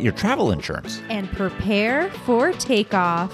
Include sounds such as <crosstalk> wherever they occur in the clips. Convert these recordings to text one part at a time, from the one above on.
your travel insurance. and prepare for takeoff.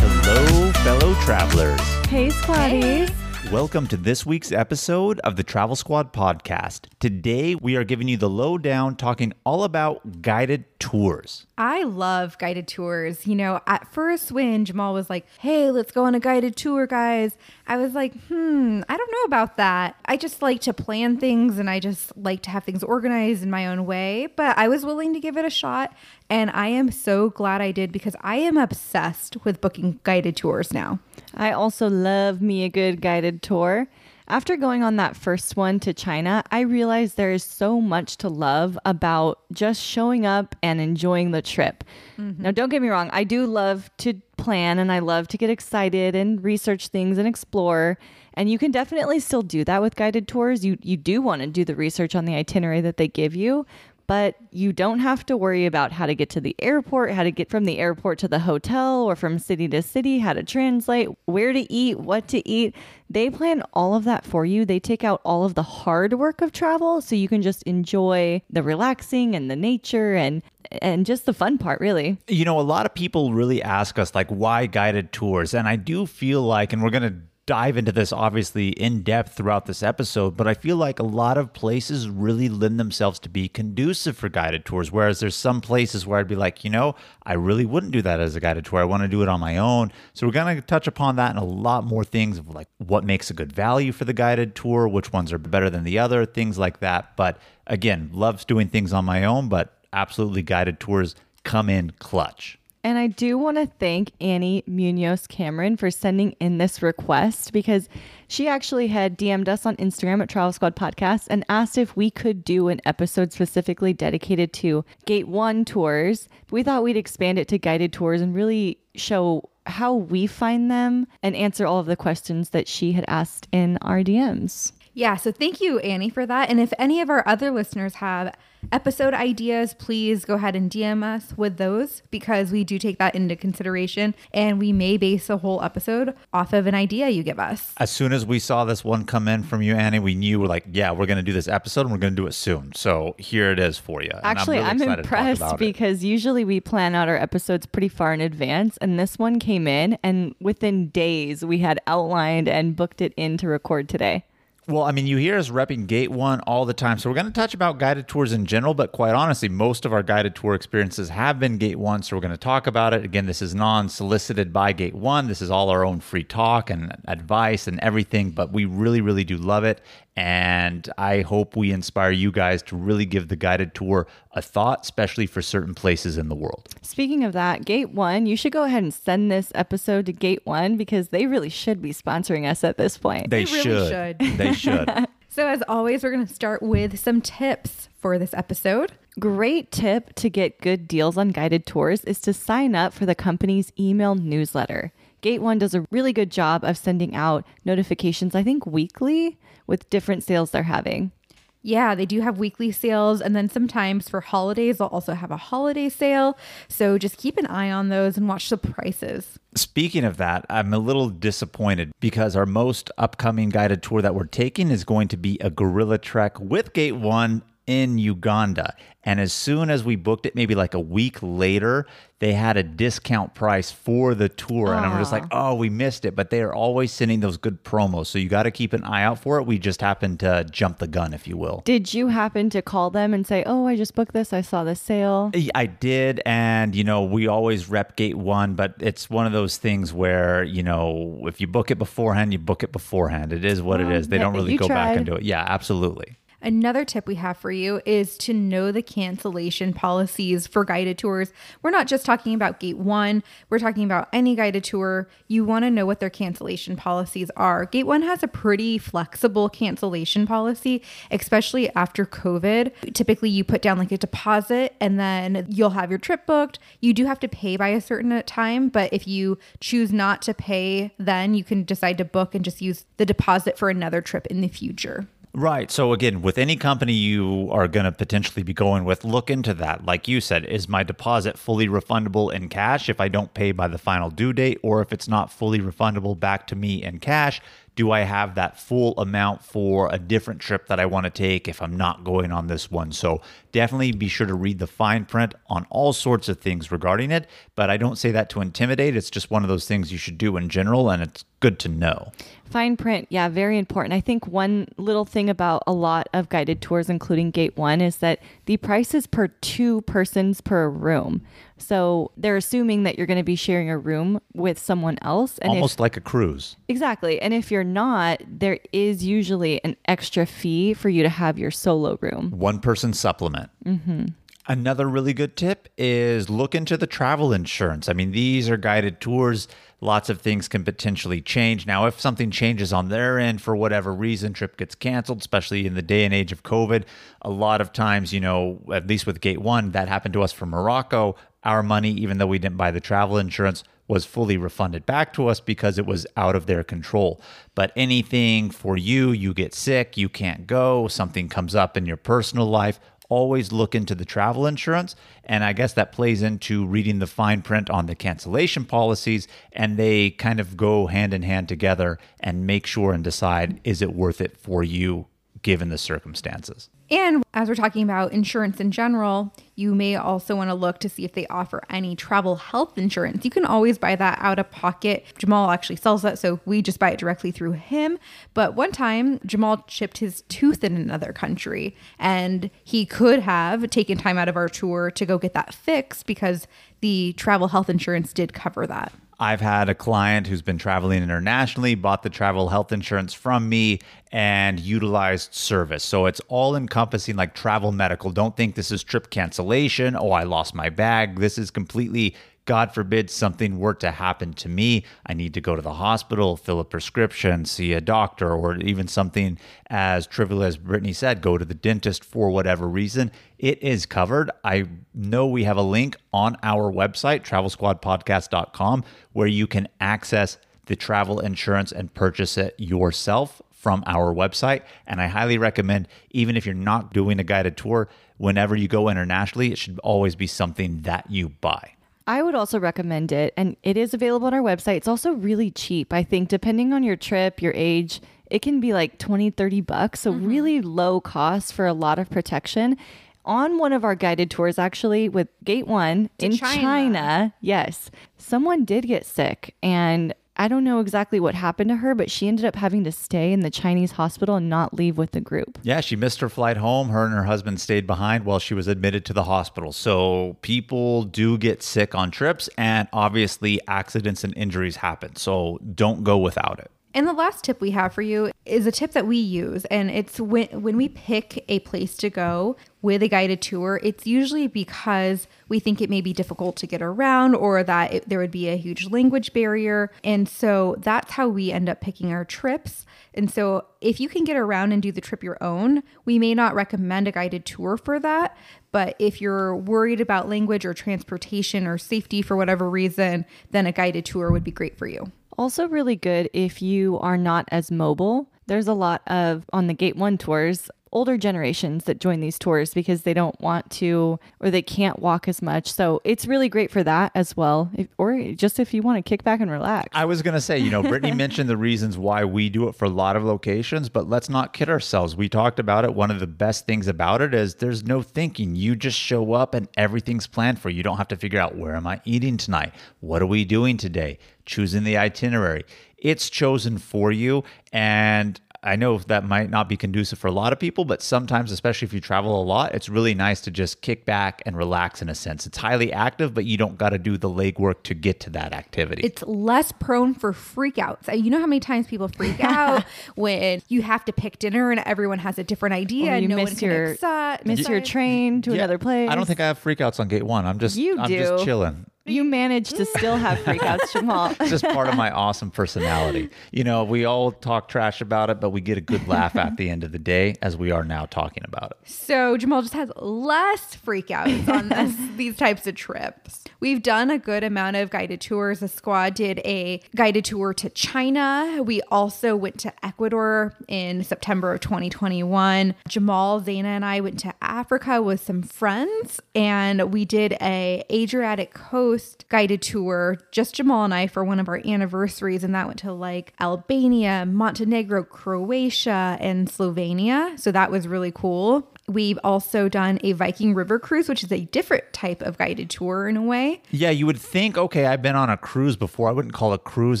Hello, fellow travelers. Hey, squaddies. Welcome to this week's episode of the Travel Squad podcast. Today, we are giving you the lowdown, talking all about guided tours. I love guided tours. You know, at first, when Jamal was like, hey, let's go on a guided tour, guys, I was like, hmm, I don't know about that. I just like to plan things and I just like to have things organized in my own way. But I was willing to give it a shot. And I am so glad I did because I am obsessed with booking guided tours now. I also love me a good guided tour. After going on that first one to China, I realized there is so much to love about just showing up and enjoying the trip. Mm-hmm. Now, don't get me wrong, I do love to plan and I love to get excited and research things and explore. And you can definitely still do that with guided tours. You you do want to do the research on the itinerary that they give you, but you don't have to worry about how to get to the airport, how to get from the airport to the hotel or from city to city, how to translate, where to eat, what to eat. They plan all of that for you. They take out all of the hard work of travel so you can just enjoy the relaxing and the nature and and just the fun part, really. You know, a lot of people really ask us, like, why guided tours? And I do feel like, and we're going to dive into this obviously in depth throughout this episode, but I feel like a lot of places really lend themselves to be conducive for guided tours. Whereas there's some places where I'd be like, you know, I really wouldn't do that as a guided tour. I want to do it on my own. So we're going to touch upon that and a lot more things of like what makes a good value for the guided tour, which ones are better than the other, things like that. But again, loves doing things on my own, but absolutely guided tours come in clutch. And I do want to thank Annie Munoz Cameron for sending in this request because she actually had DM'd us on Instagram at Travel Squad Podcast and asked if we could do an episode specifically dedicated to Gate One tours. We thought we'd expand it to guided tours and really show how we find them and answer all of the questions that she had asked in our DMs. Yeah, so thank you, Annie, for that. And if any of our other listeners have episode ideas, please go ahead and DM us with those because we do take that into consideration and we may base a whole episode off of an idea you give us. As soon as we saw this one come in from you, Annie, we knew we're like, yeah, we're going to do this episode and we're going to do it soon. So here it is for you. Actually, really I'm, excited to talk impressed about it. because usually we plan out our episodes pretty far in advance, and this one came in, and within days we had outlined and booked it in to record today. Well, I mean, you hear us repping Gate One all the time. So we're going to touch about guided tours in general, but quite honestly, most of our guided tour experiences have been Gate One. So we're going to talk about it. Again, this is non solicited by Gate One. This is all our own free talk and advice and everything, but we really, really do love it. And I hope we inspire you guys to really give the guided tour a thought, especially for certain places in the world. Speaking of that, Gate One, you should go ahead and send this episode to Gate One because they really should be sponsoring us at this point. They, really should. should. <laughs> They should. <laughs> So, as always, we're going to start with some tips for this episode. Great tip to get good deals on guided tours is to sign up for the company's email newsletter. Gate One does a really good job of sending out notifications, I think weekly, with different sales they're having. Yeah, they do have weekly sales. And then sometimes for holidays, they'll also have a holiday sale. So just keep an eye on those and watch the prices. Speaking of that, I'm a little disappointed because our most upcoming guided tour that we're taking is going to be a gorilla trek with Gate One in Uganda. And as soon as we booked it, maybe like a week later, they had a discount price for the tour. And I'm just like, oh, we missed it. But they are always sending those good promos. So you got to keep an eye out for it. We just happened to jump the gun, if you will. Did you happen to call them and say, "Oh, I just booked this. I saw this sale"? I did, and you know, we always rep gate one, but it's one of those things where you know, if you book it beforehand, you book it beforehand. It is what it is. They yeah, don't really go back tried. and do it. Yeah, absolutely. Another tip we have for you is to know the cancellation policies for guided tours. We're not just talking about Gate 1, we're talking about any guided tour. You want to know what their cancellation policies are. Gate 1 has a pretty flexible cancellation policy, especially after COVID. Typically, you put down like a deposit and then you'll have your trip booked. You do have to pay by a certain time, but if you choose not to pay, then you can decide to book and just use the deposit for another trip in the future. Right. So again, with any company you are going to potentially be going with, look into that. Like you said, is my deposit fully refundable in cash if I don't pay by the final due date or if it's not fully refundable back to me in cash? Do I have that full amount for a different trip that I want to take if I'm not going on this one? So definitely be sure to read the fine print on all sorts of things regarding it. But I don't say that to intimidate. It's just one of those things you should do in general, and it's good to know. Fine print, yeah, very important. I think one little thing about a lot of guided tours, including Gate One, is that the price is per two persons per room. So they're assuming that you're going to be sharing a room with someone else. And Almost if, like a cruise. Exactly. And if you're not, there is usually an extra fee for you to have your solo room. One person supplement. Mm-hmm. Another really good tip is look into the travel insurance. I mean, these are guided tours. Lots of things can potentially change. Now, if something changes on their end for whatever reason, trip gets canceled, especially in the day and age of COVID, a lot of times, you know, at least with Gate One, that happened to us from Morocco. Our money, even though we didn't buy the travel insurance, was fully refunded back to us because it was out of their control. But anything for you, you get sick, you can't go, something comes up in your personal life, always look into the travel insurance. And I guess that plays into reading the fine print on the cancellation policies, and they kind of go hand in hand together and make sure and decide is it worth it for you given the circumstances. And as we're talking about insurance in general, you may also want to look to see if they offer any travel health insurance. You can always buy that out of pocket. Jamal actually sells that, so we just buy it directly through him. But one time, Jamal chipped his tooth in another country, and he could have taken time out of our tour to go get that fixed because the travel health insurance did cover that. I've had a client who's been traveling internationally, bought the travel health insurance from me, and utilized service. So it's all encompassing like travel medical. Don't think this is trip cancellation. Oh, I lost my bag. This is completely God forbid something were to happen to me, I need to go to the hospital, fill a prescription, see a doctor, or even something as trivial as Brittany said, go to the dentist for whatever reason. It is covered. I know we have a link on our website, travelsquadpodcast.com, where you can access the travel insurance and purchase it yourself from our website. And I highly recommend, even if you're not doing a guided tour, whenever you go internationally, it should always be something that you buy. I would also recommend it. And it is available on our website. It's also really cheap. I think, depending on your trip, your age, it can be like 20, 30 bucks. So, mm-hmm. really low cost for a lot of protection. On one of our guided tours, actually, with Gate One to in China. China, yes, someone did get sick. And I don't know exactly what happened to her, but she ended up having to stay in the Chinese hospital and not leave with the group. Yeah, she missed her flight home. Her and her husband stayed behind while she was admitted to the hospital. So people do get sick on trips, and obviously, accidents and injuries happen. So don't go without it. And the last tip we have for you is a tip that we use, and it's when when we pick a place to go with a guided tour, it's usually because we think it may be difficult to get around or that it, there would be a huge language barrier. And so that's how we end up picking our trips. And so if you can get around and do the trip your own, we may not recommend a guided tour for that. But if you're worried about language or transportation or safety for whatever reason, then a guided tour would be great for you. Also, really good if you are not as mobile. There's a lot of on the Gate 1 tours older generations that join these tours because they don't want to or they can't walk as much. So it's really great for that as well, if, or just if you want to kick back and relax. I was going to say, you know, Brittany <laughs> mentioned the reasons why we do it for a lot of locations, but let's not kid ourselves. We talked about it. One of the best things about it is there's no thinking. You just show up and everything's planned for you. You don't have to figure out where am I eating tonight? What are we doing today? Choosing the itinerary. It's chosen for you. And I know that might not be conducive for a lot of people, but sometimes, especially if you travel a lot, it's really nice to just kick back and relax in a sense. It's highly active, but you don't got to do the legwork to get to that activity. It's less prone for freakouts. Uh, You know how many times people freak <laughs> out when you have to pick dinner and everyone has a different idea Or and you no one miss can your accept- miss your train to Yeah, another place. I don't think I have freakouts on gate one. I'm just You I'm do. just chilling. You managed to still have freakouts, <laughs> Jamal. It's just part of my awesome personality. You know, we all talk trash about it, but we get a good laugh at the end of the day, as we are now talking about it. So Jamal just has less freakouts on <laughs> this, these types of trips. We've done a good amount of guided tours. The squad did a guided tour to China. We also went to Ecuador in September of 2021. Jamal, Zaina, and I went to Africa with some friends, and we did a Adriatic Coast guided tour. Just Jamal and I for one of our anniversaries, and that went to like Albania, Montenegro, Croatia, and Slovenia. So that was really cool. We've also done a Viking River cruise, which is a different type of guided tour in a way. Yeah, you would think, okay, I've been on a cruise before. I wouldn't call a cruise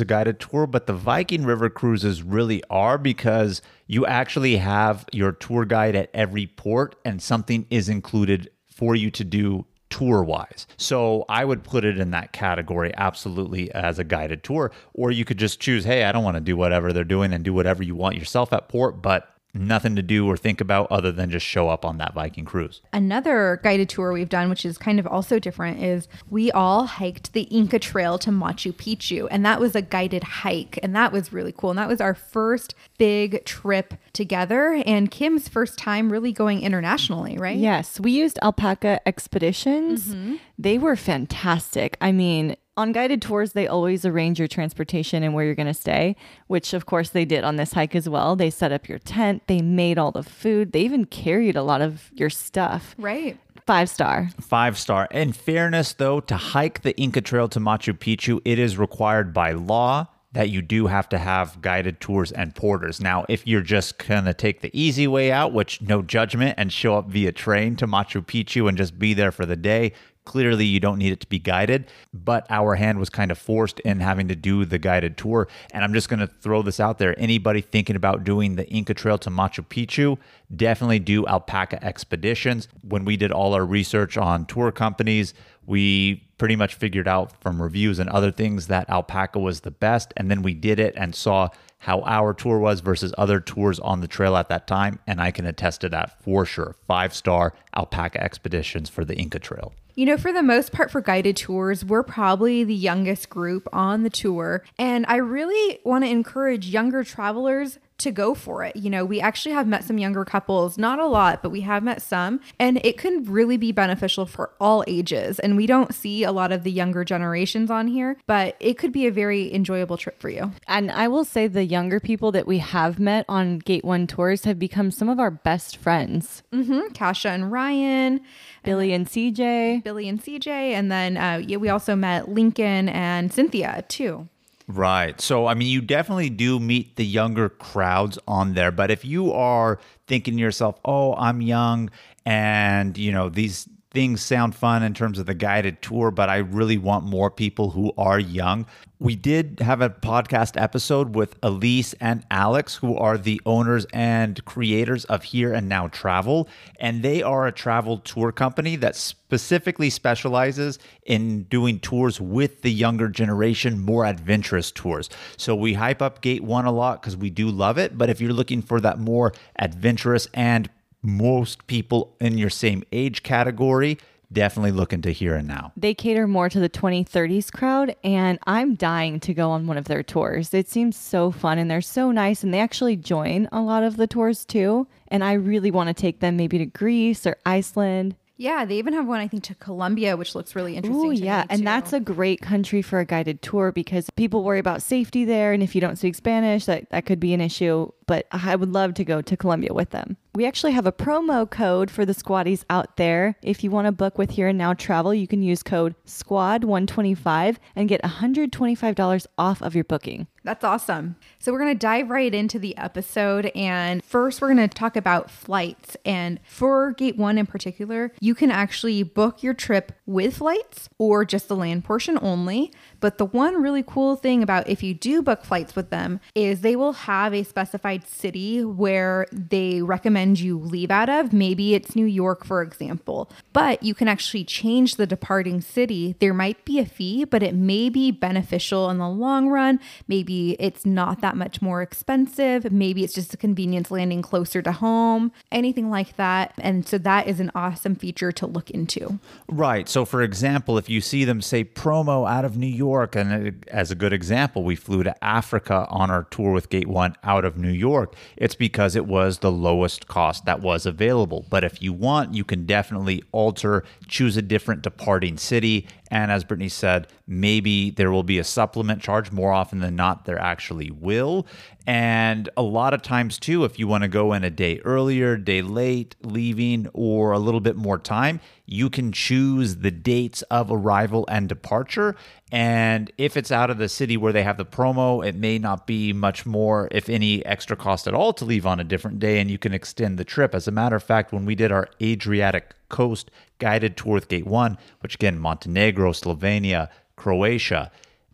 a guided tour, but the Viking River cruises really are because you actually have your tour guide at every port and something is included for you to do tour wise. So I would put it in that category absolutely as a guided tour. Or you could just choose, hey, I don't want to do whatever they're doing and do whatever you want yourself at port, but nothing to do or think about other than just show up on that Viking cruise. Another guided tour we've done, which is kind of also different, is we all hiked the Inca Trail to Machu Picchu. And that was a guided hike. And that was really cool. And that was our first big trip together and Kim's first time really going internationally, right? Yes, we used Alpaca Expeditions. Mm-hmm. They were fantastic. I mean, on guided tours, they always arrange your transportation and where you're going to stay, which of course they did on this hike as well. They set up your tent, they made all the food, they even carried a lot of your stuff. Right. Five star. Five star. In fairness, though, to hike the Inca Trail to Machu Picchu, it is required by law that you do have to have guided tours and porters. Now, if you're just going to take the easy way out, which no judgment, and show up via train to Machu Picchu and just be there for the day, clearly you don't need it to be guided. But our hand was kind of forced in having to do the guided tour. And I'm just going to throw this out there. Anybody thinking about doing the Inca Trail to Machu Picchu, definitely do alpaca expeditions. When we did all our research on tour companies, we pretty much figured out from reviews and other things that alpaca was the best. And then we did it and saw how our tour was versus other tours on the trail at that time. And I can attest to that for sure. Five star alpaca expeditions for the Inca Trail. You know, for the most part, for guided tours, we're probably the youngest group on the tour. And I really want to encourage younger travelers to go for it. You know, we actually have met some younger couples, not a lot, but we have met some, and it can really be beneficial for all ages. And we don't see a lot of the younger generations on here, but it could be a very enjoyable trip for you. And I will say the younger people that we have met on Gate One tours have become some of our best friends. hmm Kasha and Ryan, Billy and CJ. Billy and CJ, and then uh, yeah, we also met Lincoln and Cynthia too. Right. So, I mean, you definitely do meet the younger crowds on there. But if you are thinking to yourself, oh, I'm young and, you know, these things sound fun in terms of the guided tour, but I really want more people who are young. We did have a podcast episode with Elise and Alex, who are the owners and creators of Here and Now Travel. And they are a travel tour company that specifically specializes in doing tours with the younger generation, more adventurous tours. So we hype up Gate One a lot because we do love it. But if you're looking for that more adventurous and most people in your same age category, definitely look into Here and Now. They cater more to the 2030s crowd, and I'm dying to go on one of their tours. It seems so fun and they're so nice, and they actually join a lot of the tours too. And I really want to take them maybe to Greece or Iceland. Yeah, they even have one I think to Colombia, which looks really interesting. Oh, yeah. And that's a great country for a guided tour because people worry about safety there. And if you don't speak Spanish, that, that could be an issue. But I would love to go to Colombia with them. We actually have a promo code for the squaddies out there. If you want to book with Here and Now Travel, you can use code SQUAD125 and get $125 off of your booking. That's awesome. So we're going to dive right into the episode. And first, we're going to talk about flights. And for Gate 1 in particular, you can actually book your trip with flights or just the land portion only. But the one really cool thing about if you do book flights with them is they will have a specified city where they recommend you leave out of. Maybe it's New York, for example, but you can actually change the departing city. There might be a fee, but it may be beneficial in the long run. Maybe it's not that much more expensive. Maybe it's just a convenience landing closer to home, anything like that. And so that is an awesome feature to look into. Right. So, for example, if you see them say promo out of New York, and uh, as a good example, we flew to Africa on our tour with Gate One out of New York, it's because it was the lowest cost that was available. But if you want, you can definitely alter, choose a different departing city. And as Brittany said, maybe there will be a supplement charge. More often than not, there actually will. And a lot of times, too, if you want to go in a day earlier, day late, leaving, or a little bit more time, you can choose the dates of arrival and departure. And if it's out of the city where they have the promo, it may not be much more, if any, extra cost at all to leave on a different day, and you can extend the trip. As a matter of fact, when we did our Adriatic Coast guided tour with Gate One, which again, Montenegro, Slovenia, Croatia,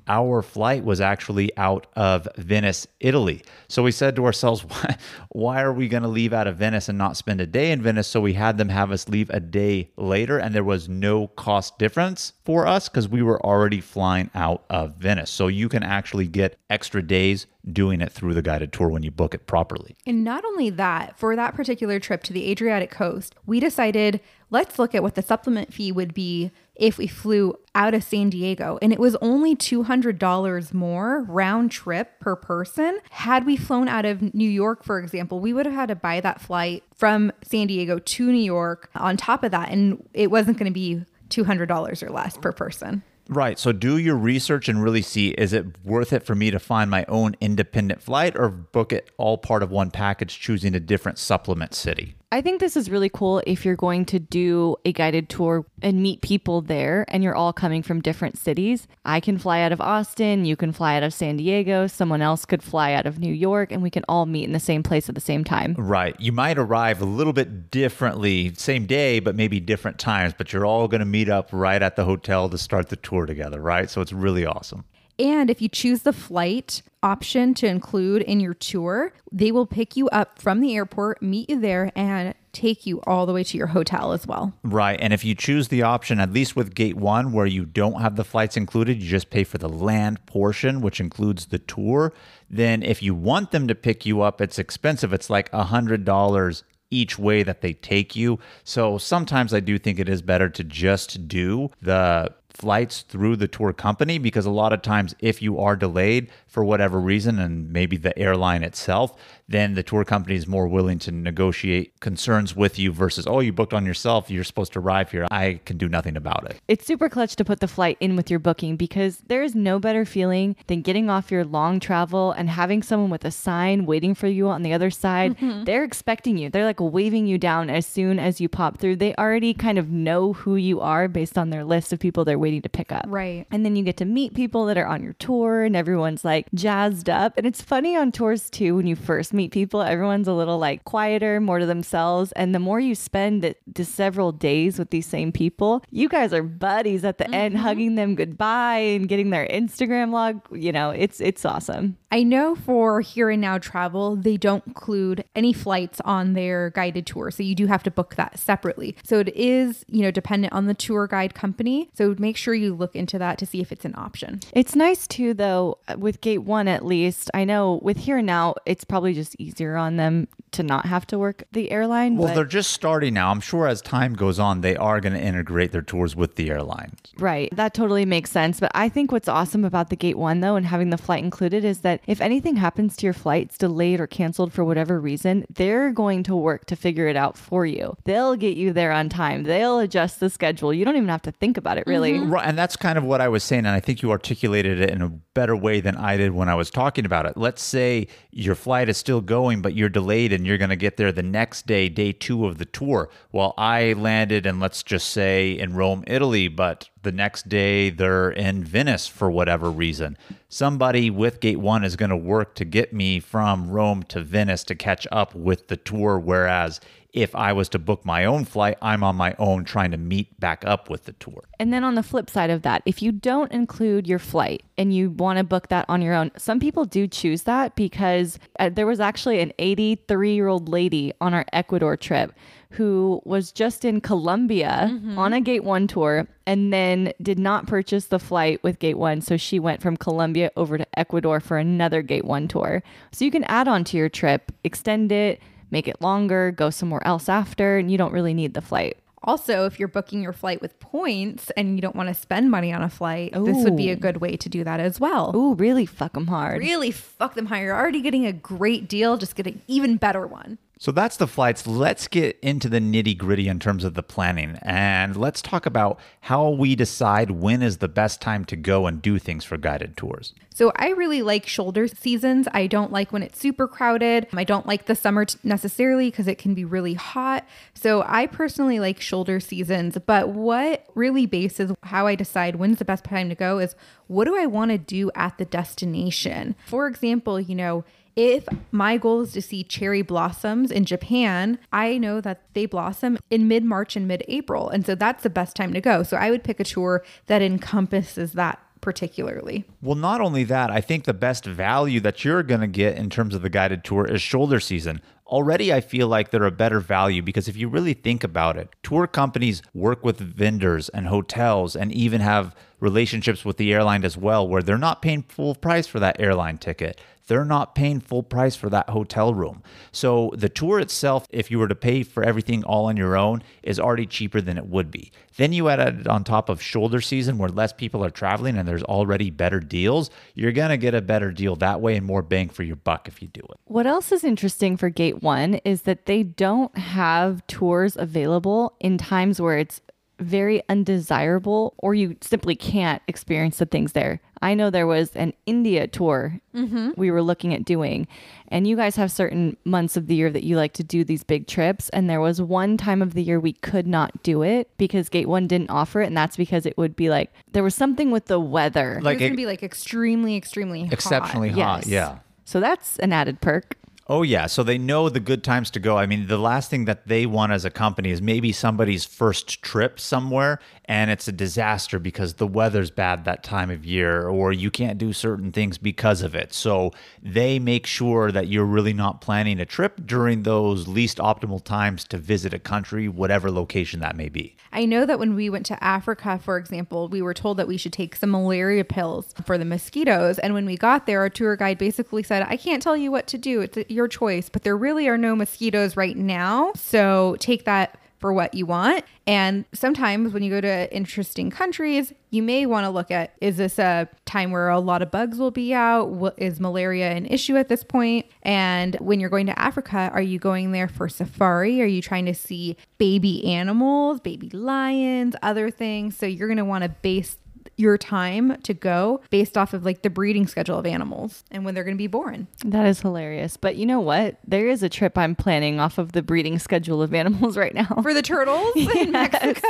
our flight was actually out of Venice, Italy. So we said to ourselves, <laughs> why, why are we going to leave out of Venice and not spend a day in Venice? So we had them have us leave a day later, and there was no cost difference for us because we were already flying out of Venice. So you can actually get extra days doing it through the guided tour when you book it properly. And not only that, for that particular trip to the Adriatic coast, we decided let's look at what the supplement fee would be if we flew out of San Diego. And it was only $200 more round trip per person. Had we flown out of New York, for example, we would have had to buy that flight from San Diego to New York on top of that. And it wasn't going to be $200 or less per person. Right. So do your research and really see is it worth it for me to find my own independent flight or book it all part of one package, choosing a different supplement city? I think this is really cool if you're going to do a guided tour and meet people there and you're all coming from different cities. I can fly out of Austin, you can fly out of San Diego, someone else could fly out of New York, and we can all meet in the same place at the same time. Right. You might arrive a little bit differently, same day, but maybe different times, but you're all going to meet up right at the hotel to start the tour together, right? So it's really awesome. And if you choose the flight option to include in your tour, they will pick you up from the airport, meet you there, and take you all the way to your hotel as well. Right. And if you choose the option, at least with Gate One, where you don't have the flights included, you just pay for the land portion, which includes the tour. Then if you want them to pick you up, it's expensive. It's like a $100 each way that they take you. So sometimes I do think it is better to just do the flights through the tour company because a lot of times if you are delayed for whatever reason and maybe the airline itself then the tour company is more willing to negotiate concerns with you versus oh you booked on yourself you're supposed to arrive here i can do nothing about it It's super clutch to put the flight in with your booking because there is no better feeling than getting off your long travel and having someone with a sign waiting for you on the other side. Mm-hmm. They're expecting you. They're like waving you down as soon as you pop through. They already kind of know who you are based on their list of people they're waiting to pick up. Right. And then you get to meet people that are on your tour and everyone's like jazzed up. And it's funny on tours too when you first meet people, everyone's a little like quieter, more to themselves. And the more you spend the, the several days with these same people, you guys are buddies at the end, mm-hmm. hugging them goodbye and getting their Instagram log. You know, it's it's awesome. I know for Here and Now Travel, they don't include any flights on their guided tour. So you do have to book that separately. So it is, you know, dependent on the tour guide company. So make sure you look into that to see if it's an option. It's nice too, though, with Gate One at least. I know with Here and Now, it's probably just easier on them to not have to work the airline. well but- they're just starting now i'm sure as time goes on they are going to integrate their tours with the airlines Right. That totally makes sense. But I think what's awesome about the Gate One, though, and having the flight included is that if anything happens to your flight's delayed or canceled for whatever reason, they're going to work to figure it out for you. They'll get you there on time, they'll adjust the schedule. You don't even have to think about it, really. Mm-hmm. Right, and that's kind of what I was saying, and I think you articulated it in a better way than I did when I was talking about it. Let's say your flight is still going, but you're delayed, and you're going to get there the next day, day two of the tour. Well, I landed, and let's just say in Rome, Italy, but The next day, they're in Venice for whatever reason. Somebody with Gate One is going to work to get me from Rome to Venice to catch up with the tour. Whereas if I was to book my own flight, I'm on my own trying to meet back up with the tour. And then on the flip side of that, if you don't include your flight and you want to book that on your own, some people do choose that because uh, there was actually an 83 year old lady on our Ecuador trip who was just in Colombia mm-hmm. on a Gate 1 tour and then did not purchase the flight with Gate 1. So she went from Colombia over to Ecuador for another Gate 1 tour. So you can add on to your trip, extend it make it longer, go somewhere else after, and you don't really need the flight. Also, if you're booking your flight with points and you don't want to spend money on a flight, Ooh. this would be a good way to do that as well. Ooh, really fuck them hard. Really fuck them hard. You're already getting a great deal, just get an even better one. So that's the flights. Let's get into the nitty gritty in terms of the planning. And let's talk about how we decide when is the best time to go and do things for guided tours. So I really like shoulder seasons. I don't like when it's super crowded. I don't like the summer t- necessarily because it can be really hot. So I personally like shoulder seasons. But what really bases how I decide when's the best time to go is what do I want to do at the destination? For example, you know, if my goal is to see cherry blossoms in Japan, I know that they blossom in mid March and mid April. And so that's the best time to go. So I would pick a tour that encompasses that particularly. Well, not only that, I think the best value that you're going to get in terms of the guided tour is shoulder season. Already, I feel like they're a better value because if you really think about it, tour companies work with vendors and hotels and even have relationships with the airline as well, where they're not paying full price for that airline ticket they're not paying full price for that hotel room. So the tour itself, if you were to pay for everything all on your own, is already cheaper than it would be. Then you add it on top of shoulder season where less people are traveling and there's already better deals. You're going to get a better deal that way and more bang for your buck if you do it. What else is interesting for Gate 1 is that they don't have tours available in times where it's very undesirable or you simply can't experience the things there. I know there was an India tour mm-hmm. we were looking at doing, and you guys have certain months of the year that you like to do these big trips. And there was one time of the year we could not do it because Gate One didn't offer it, and that's because it would be like there was something with the weather. Like it was gonna be like extremely, extremely exceptionally hot. Yes. Yeah. So that's an added perk. Oh, yeah. So they know the good times to go. I mean, the last thing that they want as a company is maybe somebody's first trip somewhere and it's a disaster because the weather's bad that time of year or you can't do certain things because of it. So they make sure that you're really not planning a trip during those least optimal times to visit a country, whatever location that may be. I know that when we went to Africa, for example, we were told that we should take some malaria pills for the mosquitoes. And when we got there, our tour guide basically said, I can't tell you what to do. It's your choice, but there really are no mosquitoes right now. So take that for what you want. And sometimes when you go to interesting countries, you may want to look at is this a time where a lot of bugs will be out? What, is malaria an issue at this point? And when you're going to Africa, are you going there for safari? Are you trying to see baby animals, baby lions, other things? So you're going to want to base your time to go based off of like the breeding schedule of animals and when they're going to be born. That is hilarious. But you know what? There is a trip I'm planning off of the breeding schedule of <laughs> animals right now. For the turtles <laughs> yes. in Mexico.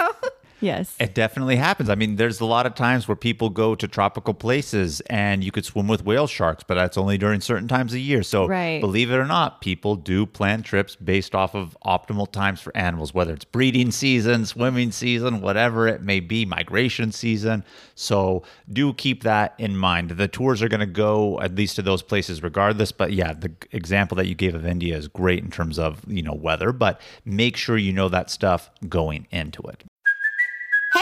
Yes. It definitely happens. I mean, there's a lot of times where people go to tropical places and you could swim with whale sharks, but that's only during certain times of year. So, right. believe it or not, people do plan trips based off of optimal times for animals, whether it's breeding season, swimming season, whatever it may be, migration season. So, do keep that in mind. The tours are going to go at least to those places regardless. But yeah, the example that you gave of India is great in terms of, you know, weather, but make sure you know that stuff going into it.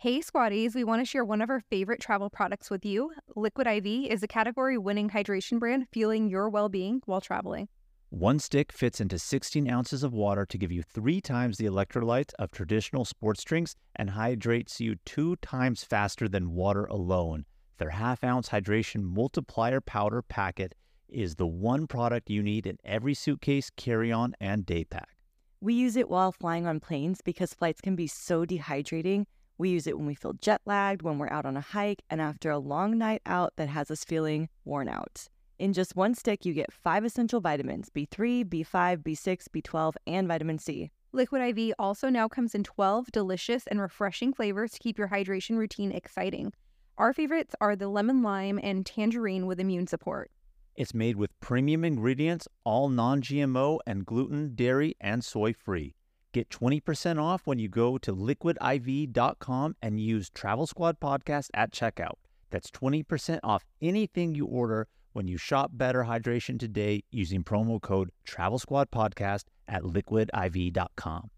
Hey, Squaddies, we want to share one of our favorite travel products with you. Liquid IV is a category winning hydration brand fueling your well being while traveling. One stick fits into 16 ounces of water to give you three times the electrolytes of traditional sports drinks and hydrates you two times faster than water alone. Their half ounce hydration multiplier powder packet is the one product you need in every suitcase, carry on, and day pack. We use it while flying on planes because flights can be so dehydrating. We use it when we feel jet lagged, when we're out on a hike, and after a long night out that has us feeling worn out. In just one stick, you get five essential vitamins B3, B5, B6, B12, and vitamin C. Liquid IV also now comes in 12 delicious and refreshing flavors to keep your hydration routine exciting. Our favorites are the lemon lime and tangerine with immune support. It's made with premium ingredients, all non GMO and gluten, dairy, and soy free. Get 20% off when you go to liquidiv.com and use Travel Squad Podcast at checkout. That's 20% off anything you order when you shop Better Hydration today using promo code Travel Squad Podcast at liquidiv.com.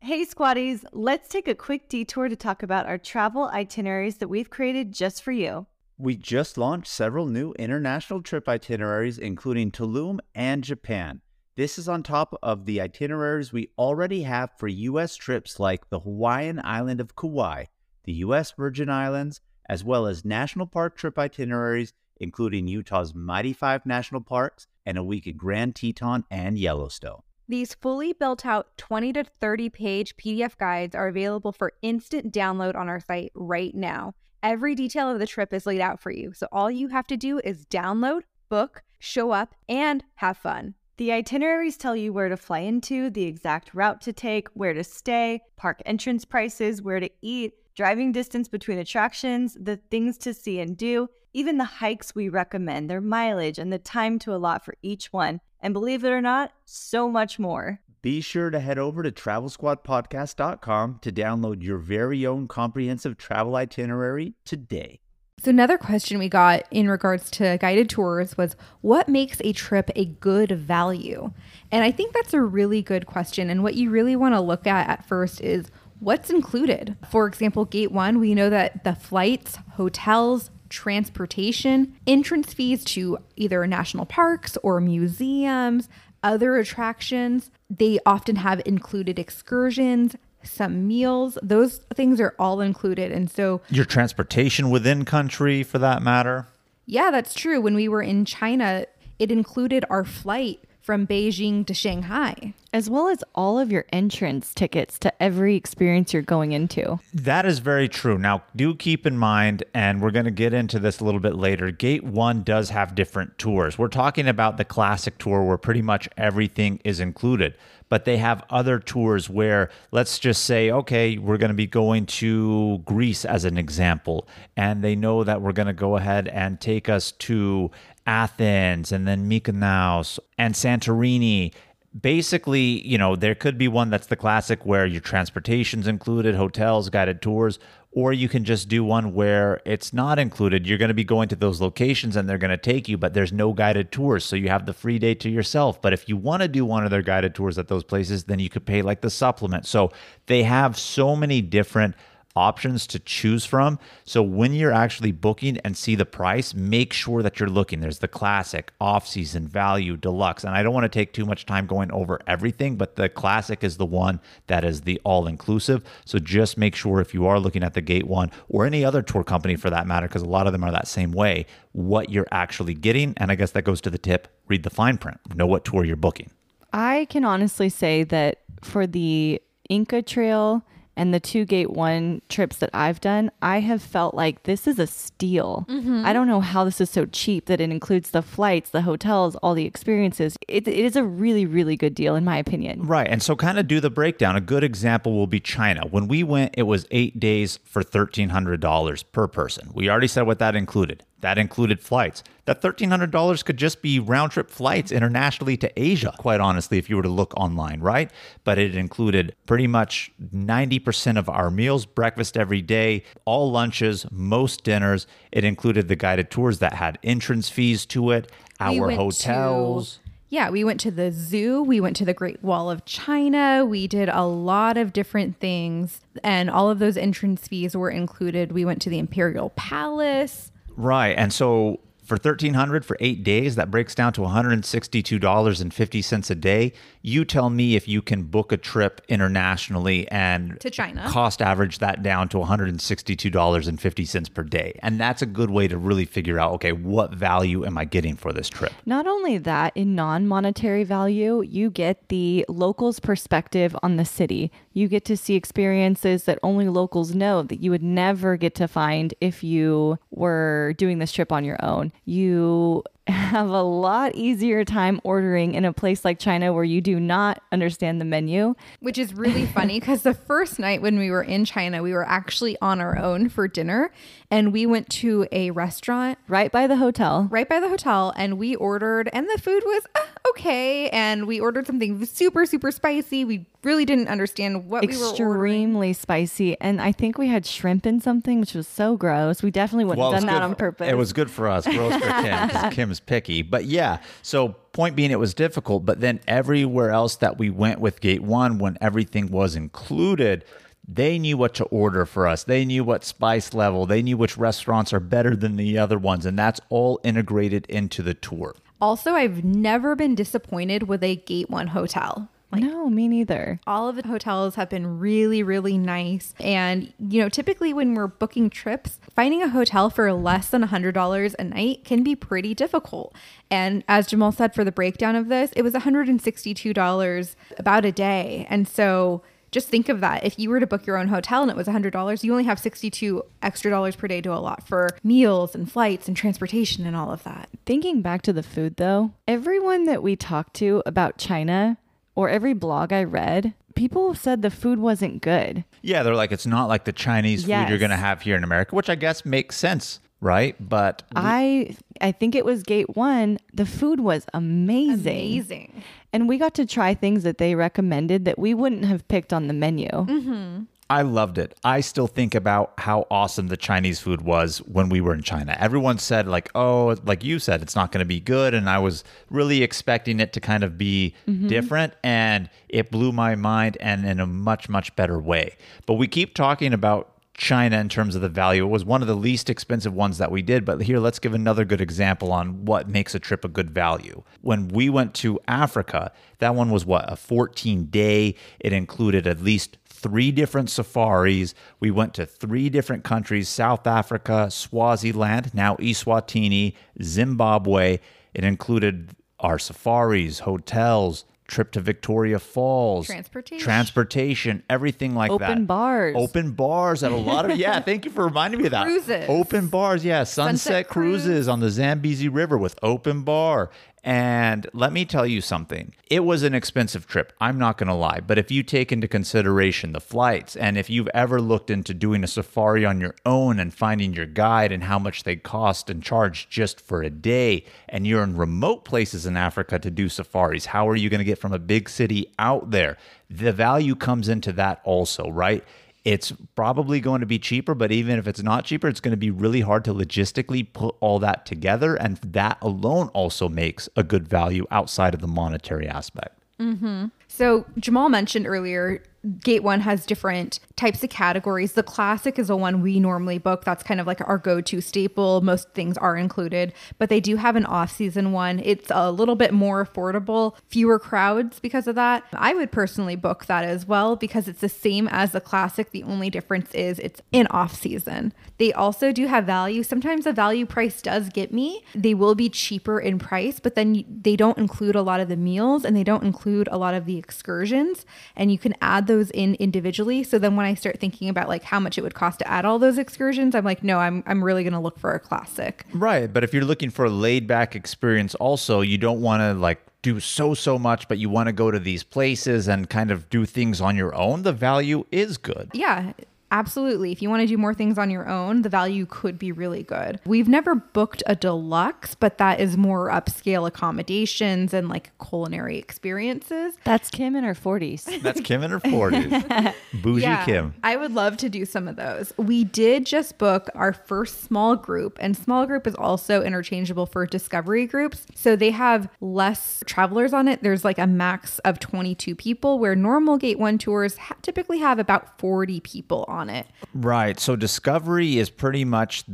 Hey, squaddies, let's take a quick detour to talk about our travel itineraries that we've created just for you. We just launched several new international trip itineraries, including Tulum and Japan. This is on top of the itineraries we already have for U.S. trips like the Hawaiian island of Kauai, the U.S. Virgin Islands, as well as national park trip itineraries, including Utah's Mighty Five National Parks and a week at Grand Teton and Yellowstone. These fully built out 20 to 30 page PDF guides are available for instant download on our site right now. Every detail of the trip is laid out for you, so all you have to do is download, book, show up, and have fun. The itineraries tell you where to fly into, the exact route to take, where to stay, park entrance prices, where to eat, driving distance between attractions, the things to see and do, even the hikes we recommend, their mileage, and the time to allot for each one. And believe it or not, so much more. Be sure to head over to travelsquadpodcast.com to download your very own comprehensive travel itinerary today. So, another question we got in regards to guided tours was what makes a trip a good value? And I think that's a really good question. And what you really want to look at at first is what's included. For example, Gate One, we know that the flights, hotels, transportation, entrance fees to either national parks or museums, other attractions, they often have included excursions, some meals. Those things are all included. And so, Your transportation within country, for that matter. yeah, that's true. When we were in China, it included our flight from Beijing to Shanghai. As well as all of your entrance tickets to every experience you're going into. That is very true. Now, do keep in mind, and we're going to get into this a little bit later, Gate 1 does have different tours. We're talking about the classic tour where pretty much everything is included, but they have other tours where, let's just say, okay, we're going to be going to Greece as an example, and they know that we're going to go ahead and take us to Athens and then Mykonos and Santorini basically, you know, there could be one that's the classic where your transportation's included, hotels, guided tours, or you can just do one where it's not included. You're going to be going to those locations and they're going to take you, but there's no guided tours. So you have the free day to yourself. But if you want to do one of their guided tours at those places, then you could pay like the supplement. So they have so many different options to choose from. So when you're actually booking and see the price, make sure that you're looking. There's the classic, off season, value, deluxe. And I don't want to take too much time going over everything, but the classic is the one that is the all inclusive. So just make sure if you are looking at the gate one or any other tour company for that matter, because a lot of them are that same way, what you're actually getting. And I guess that goes to the tip read the fine print, know what tour you're booking. I can honestly say that for the Inca Trail and the two gate one trips that I've done, I have felt like this is a steal. Mm-hmm. I don't know how this is so cheap that it includes the flights, the hotels, all the experiences. It, it is a really, really good deal, in my opinion. Right. And so, kind of do the breakdown. A good example will be China. When we went, it was eight days for $1,300 per person. We already said what that included. That included flights. That $1,300 could just be round trip flights internationally to Asia, quite honestly, if you were to look online, right? But it included pretty much 90% of our meals, breakfast every day, all lunches, most dinners. It included the guided tours that had entrance fees to it, We our went hotels. to- yeah, we went to the zoo, we went to the Great Wall of China, we did a lot of different things, and all of those entrance fees were included. We went to the Imperial Palace. Right. And so For 1300 for 8 days, that breaks down to $162.50 a day. You tell me if you can book a trip internationally and To China. cost average that down to $162.50 per day. And that's a good way to really figure out okay, what value am I getting for this trip? Not only that, in non monetary value, you get the locals' perspective on the city. You get to see experiences that only locals know that you would never get to find if you were doing this trip on your own. You have a lot easier time ordering in a place like China where you do not understand the menu. Which is really <laughs> funny because the first night when we were in China, we were actually on our own for dinner and we went to a restaurant Right by the hotel. right by the hotel and we ordered and the food was uh, okay and we ordered something super super spicy we really didn't understand what we were Extremely spicy. And I think we had shrimp in something, which was so gross. We definitely wouldn't Well, have done that good on purpose. It was good for us, gross <laughs> for Kim, because Kim's picky. But yeah, so point being, it was difficult. But then everywhere else that we went with Gate One, when everything was included, they knew what to order for us. They knew what spice level. They knew which restaurants are better than the other ones, and that's all integrated into the tour. also i've never been disappointed with a gate one hotel no, me neither. all of the hotels have been really really nice. And you know typically when we're booking trips finding a hotel for less than $100 a night can be pretty difficult. And as jamal said for the breakdown of this it was $162 about a day. And so just think of that. If you were to book your own hotel and it was $100 you only have 62 extra dollars per day to allot for meals and flights and transportation and all of that. Thinking back to the food though, everyone that we talked to about China or every blog I read, people said the food wasn't good. Yeah, they're like, it's not like the Chinese food you're going to have here in America, which I guess makes sense, right? But I I think it was gate 1, the food was amazing. amazing And we got to try things that they recommended that we wouldn't have picked on the menu. Mm-hmm. I loved it. I still think about how awesome the Chinese food was when we were in China. Everyone said, like, oh, like you said, it's not going to be good. And I was really expecting it to kind of be mm-hmm. different. And it blew my mind and in a much, much better way. But we keep talking about China in terms of the value. It was one of the least expensive ones that we did. But here, let's give another good example on what makes a trip a good value. When we went to Africa, that one was what, a 14 day? It included at least three different safaris. We went to three different countries South Africa, Swaziland, now Eswatini, Zimbabwe. It included our safaris, hotels, trip to Victoria Falls, Transportation. transportation, everything like that. Open bars. Open bars at a lot of yeah. Thank you for reminding me of that. <laughs> Cruises. Open bars, yeah. Sunset, Sunset cruises on the Zambezi River with open bar. And let me tell you something. It was an expensive trip. I'm not going to lie. But if you take into consideration the flights and if you've ever looked into doing a safari on your own and finding your guide and how much they cost and charge just for a day, and you're in remote places in Africa to do safaris, how are you going to get from a big city out there? The value comes into that also, right? It's probably going to be cheaper, but even if it's not cheaper, it's going to be really hard to logistically put all that together. And that alone also makes a good value outside of the monetary aspect. Mm-hmm. So Jamal mentioned earlier, Gate One has different types of categories. The classic is the one we normally book. That's kind of like our go-to staple. Most things are included, but they do have an off-season one. It's a little bit more affordable, fewer crowds because of that. I would personally book that as well because it's the same as the classic. The only difference is it's in off-season. They also do have value. Sometimes the value price does get me. They will be cheaper in price, but then they don't include a lot of the meals and they don't include a lot of the excursions. And you can add those in individually. So then when I start thinking about like how much it would cost to add all those excursions, I'm like, no, I'm I'm really gonna look for a classic. Right. But if you're looking for a laid back experience, also, you don't want to like do so, so much, but you want to go to these places and kind of do things on your own, the value is good. Yeah. Absolutely. If you want to do more things on your own, the value could be really good. We've never booked a deluxe, but that is more upscale accommodations and like culinary experiences. That's Kim in her 40s. <laughs> That's Kim in her 40s. <laughs> Bougie Kim. I would love to do some of those. We did just book our first small group, and small group is also interchangeable for discovery groups. So they have less travelers on it. There's like a max of 22 people, where normal Gate 1 tours ha- typically have about 40 people on it. Right. So Discovery is pretty much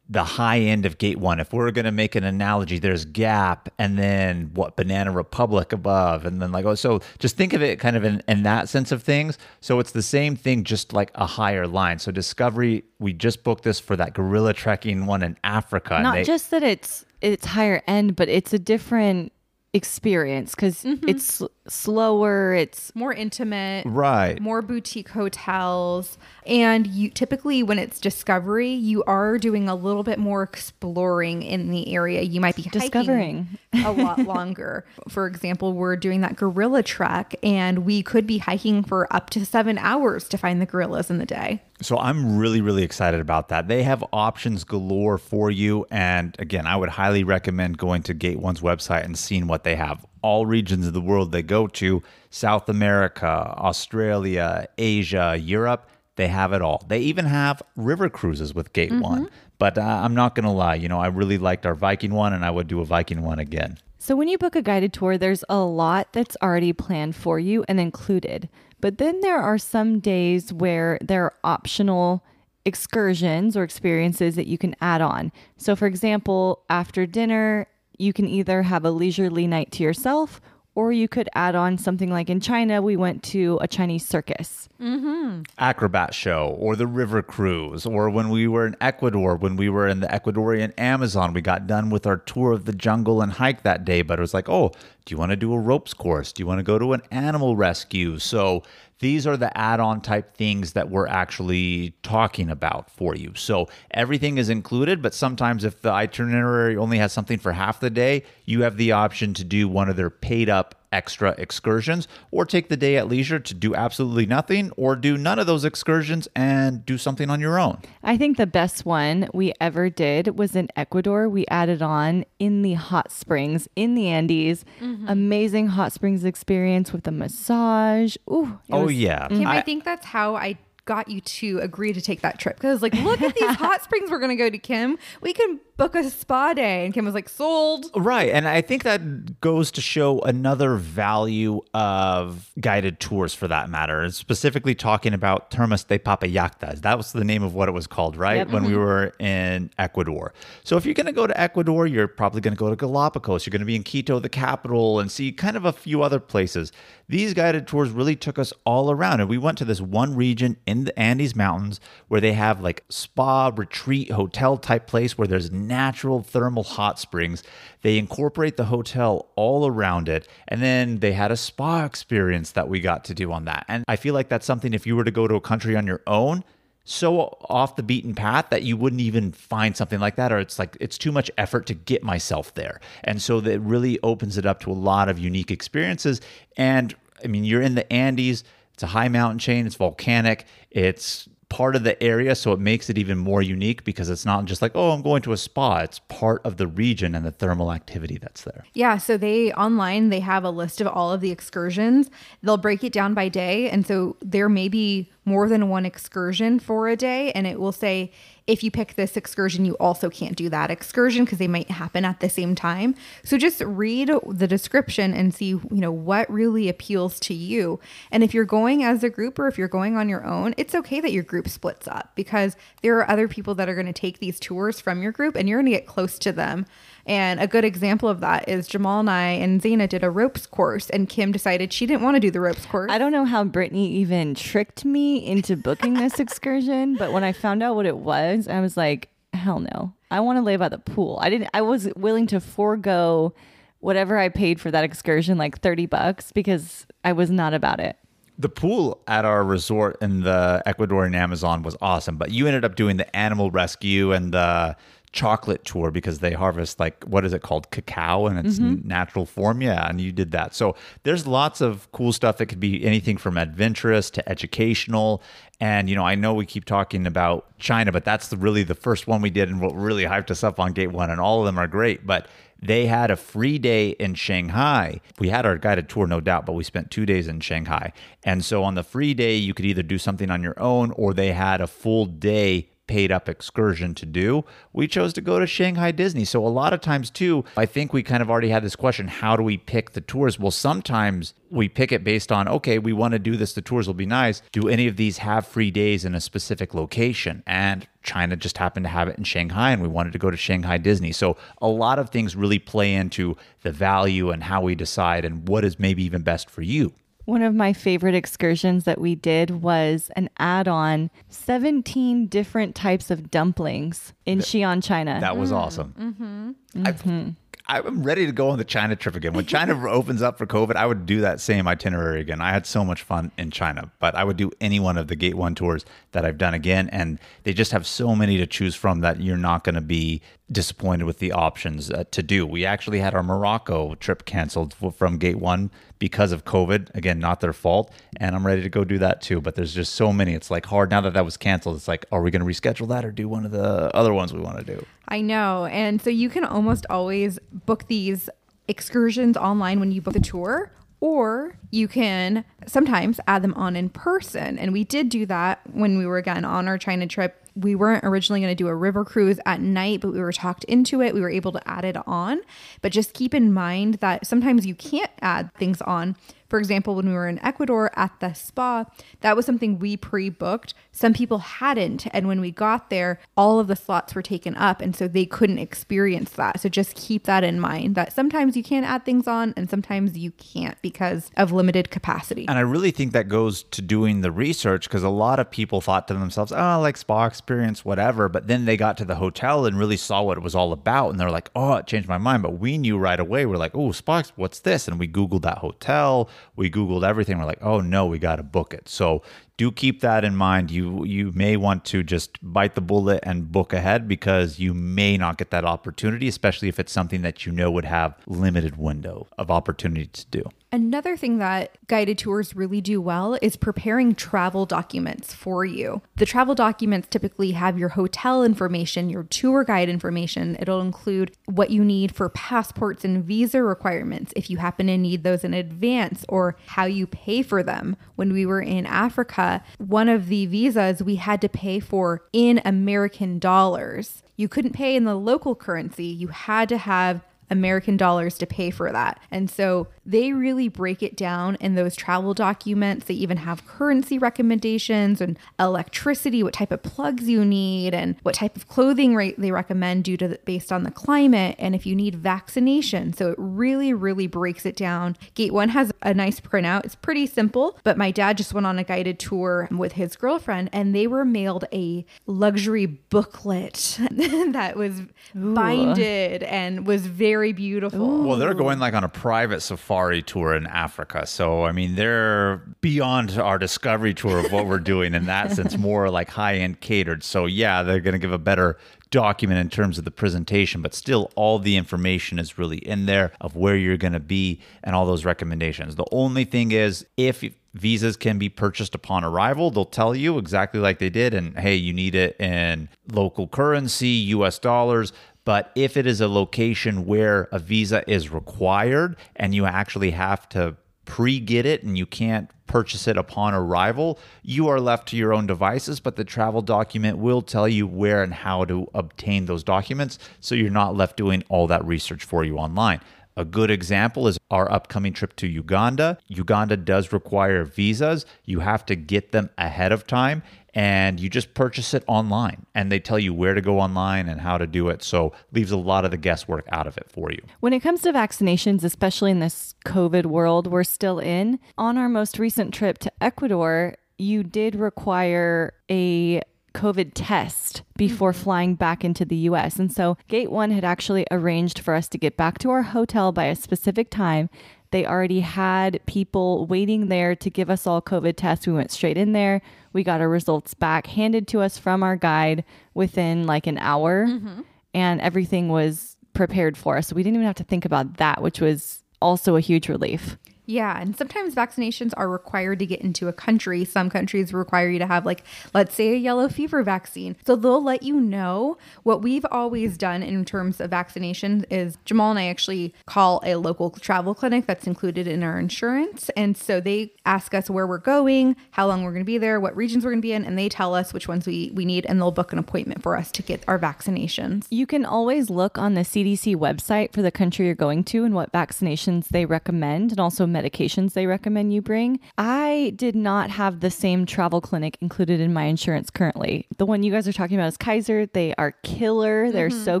the high end of gate one. If we're going to make an analogy, there's Gap and then what Banana Republic above. And then like, oh, so just think of it kind of in, in that sense of things. So it's the same thing, just like a higher line. So Discovery, we just booked this for that gorilla trekking one in Africa. Not they- just that it's it's higher end, but it's a different experience because mm-hmm. it's sl- slower. It's more intimate Right. more boutique hotels and you typically when it's discovery you are doing a little bit more exploring in the area you might be Discovering. a lot <laughs> longer for example we're doing that gorilla trek and we could be hiking for up to seven hours to find the gorillas in the day So I'm really, really excited about that. They have options galore for you. And again, I would highly recommend going to Gate One's website and seeing what they have. All regions of the world they go to South America, Australia, Asia, Europe they have it all. They even have river cruises with Gate One. But uh, I'm not going to lie, you know, I really liked our Viking one and I would do a Viking one again. So when you book a guided tour, there's a lot that's already planned for you and included. But then there are some days where there are optional excursions or experiences that you can add on. So for example, after dinner, you can either have a leisurely night to yourself or you could add on something like in China, we went to a Chinese circus. Mm-hmm. acrobat show or the river cruise or when we were in Ecuador when we were in the Ecuadorian Amazon we got done with our tour of the jungle and hike that day but it was like oh do you want to do a ropes course? Do you want to go to an animal rescue? So these are the add-on type things that we're actually talking about for you. So everything is included but sometimes if the itinerary only has something for half the day you have the option to do one of their paid up extra excursions or take the day at leisure to do absolutely nothing or do none of those excursions and do something on your own. I think the best one we ever did was in Ecuador. We added on in the hot springs in the Andes. Mm-hmm. Amazing hot springs experience with a massage. Ooh. Oh was- yeah. Kim, I, I- think that's how I got you to agree to take that trip because like look at <laughs> these hot springs we're gonna go to kim we can book a spa day and kim was like sold Right. And I think that goes to show another value of guided tours for that matter. Specifically talking about Termas de Papallactas. That was the name of what it was called, right? Yep. When we mm-hmm. were in Ecuador. So if you're going to go to Ecuador, you're probably going to go to Galapagos. You're going to be in Quito, the capital, and see kind of a few other places. These guided tours really took us all around. And we went to this one region in the Andes Mountains where they have like spa, retreat, hotel type place where there's natural thermal hot springs. They incorporate the hotel all around it. And then they had a spa experience that we got to do on that. And I feel like that's something if you were to go to a country on your own, so off the beaten path that you wouldn't even find something like that or it's like it's too much effort to get myself there and so that really opens it up to a lot of unique experiences and i mean you're in the andes it's a high mountain chain it's volcanic it's part of the area so it makes it even more unique because it's not just like oh i'm going to a spa it's part of the region and the thermal activity that's there Yeah, so they online they have a list of all of the excursions. They'll break it down by day, and so there may be more than one excursion for a day, and it will say if you pick this excursion, you also can't do that excursion because they might happen at the same time. So just read the description and see, you know, what really appeals to you. And if you're going as a group or if you're going on your own, it's okay that your group splits up because there are other people that are going to take these tours from your group and you're going to get close to them. And a good example of that is Jamal and I and Zaina did a ropes course, and Kim decided she didn't want to do the ropes course. I don't know how Brittany even tricked me into booking this <laughs> excursion, but when I found out what it was, I was like, hell no. I want to lay by the pool. I didn't I was willing to forego whatever I paid for that excursion, like 30 bucks, because I was not about it. The pool at our resort in the Ecuadorian Amazon was awesome, but you ended up doing the animal rescue and the chocolate tour because they harvest like what is it called? Cacao in its mm-hmm. natural form? Yeah and you did that. So there's lots of cool stuff that could be anything from adventurous to educational. And you know i know we keep talking about china but that's the, really the first one we did and what really hyped us up on gate one and all of them are great. But they had a free day in Shanghai. We had our guided tour, no doubt, but we spent two days in Shanghai. And so on the free day, you could either do something on your own or they had a full day paid up excursion to do, we chose to go to Shanghai Disney. So a lot of times too, I think we kind of already had this question, how do we pick the tours? Well, sometimes we pick it based on, okay, we want to do this, the tours will be nice. Do any of these have free days in a specific location? And China just happened to have it in Shanghai and we wanted to go to Shanghai Disney. So a lot of things really play into the value and how we decide and what is maybe even best for you. One of my favorite excursions that we did was an add on 17 different types of dumplings in Xi'an, China. That was mm. awesome. Mm-hmm. I've- mm-hmm. I'm ready to go on the China trip again. When China <laughs> opens up for COVID, I would do that same itinerary again. I had so much fun in China, but I would do any one of the Gate 1 tours that I've done again. And they just have so many to choose from that you're not going to be disappointed with the options uh, to do. We actually had our Morocco trip canceled from Gate 1 because of COVID. Again, not their fault. And I'm ready to go do that too. But there's just so many. It's like hard now that that was canceled. It's like, are we going to reschedule that or do one of the other ones we want to do? I know. And so you can almost always book these excursions online when you book the tour, or you can sometimes add them on in person. And we did do that when we were again on our China trip. We weren't originally going to do a river cruise at night, but we were talked into it. We were able to add it on. But just keep in mind that sometimes you can't add things on. For example, when we were in Ecuador at the spa, that was something we pre booked. Some people hadn't. And when we got there, all of the slots were taken up. And so they couldn't experience that. So just keep that in mind that sometimes you can add things on and sometimes you can't because of limited capacity. And I really think that goes to doing the research because a lot of people thought to themselves, oh, I like spa experience, whatever. But then they got to the hotel and really saw what it was all about. And they're like, oh, it changed my mind. But we knew right away. We're like, oh, spa, what's this? And we Googled that hotel. We Googled everything. We're like, oh, no, we got to book it. So do keep that in mind. You you may want to just bite the bullet and book ahead because you may not get that opportunity, especially if it's something that you know would have limited window of opportunity to do. Another thing that guided tours really do well is preparing travel documents for you. The travel documents typically have your hotel information, your tour guide information. It'll include what you need for passports and visa requirements if you happen to need those in advance or how you pay for them. When we were in Africa, one of the visas we had to pay for in American dollars. You couldn't pay in the local currency. You had to have American dollars to pay for that. And so they really break it down in those travel documents. They even have currency recommendations and electricity, what type of plugs you need, and what type of clothing rate they recommend due to the, based on the climate, and if you need vaccination. So it really, really breaks it down. Gate One has a nice printout. It's pretty simple, but my dad just went on a guided tour with his girlfriend, and they were mailed a luxury booklet <laughs> that was binded and was very beautiful. Well, they're going like on a private safari tour in Africa. So, I mean, they're beyond our discovery tour of what we're doing in that <laughs> sense, more like high end catered. So, yeah, they're going to give a better document in terms of the presentation, but still, all the information is really in there of where you're going to be and all those recommendations. The only thing is, if visas can be purchased upon arrival. They'll tell you exactly like they did. And hey, you need it in local currency, US dollars. But if it is a location where a visa is required and you actually have to pre get it and you can't purchase it upon arrival, you are left to your own devices. But the travel document will tell you where and how to obtain those documents. So you're not left doing all that research for you online. A good example is our upcoming trip to Uganda. Uganda does require visas. You have to get them ahead of time and you just purchase it online and they tell you where to go online and how to do it. So leaves a lot of the guesswork out of it for you. When it comes to vaccinations, especially in this COVID world we're still in, on our most recent trip to Ecuador, you did require a COVID test before mm-hmm. flying back into the US. And so Gate 1 had actually arranged for us to get back to our hotel by a specific time. They already had people waiting there to give us all COVID tests. We went straight in there. We got our results back handed to us from our guide within like an hour, mm-hmm. and everything was prepared for us. So we didn't even have to think about that, which was also a huge relief. Yeah, and sometimes vaccinations are required to get into a country. Some countries require you to have, like, let's say a yellow fever vaccine. So they'll let you know. What we've always done in terms of vaccinations is Jamal and I actually call a local travel clinic that's included in our insurance. And so they ask us where we're going, how long we're going to be there, what regions we're going to be in, and they tell us which ones we, we need, and they'll book an appointment for us to get our vaccinations. You can always look on the CDC website for the country you're going to and what vaccinations they recommend and also medications they recommend you bring. I did not have the same travel clinic included in my insurance currently. The one you guys are talking about is Kaiser. They are killer. They're mm-hmm. so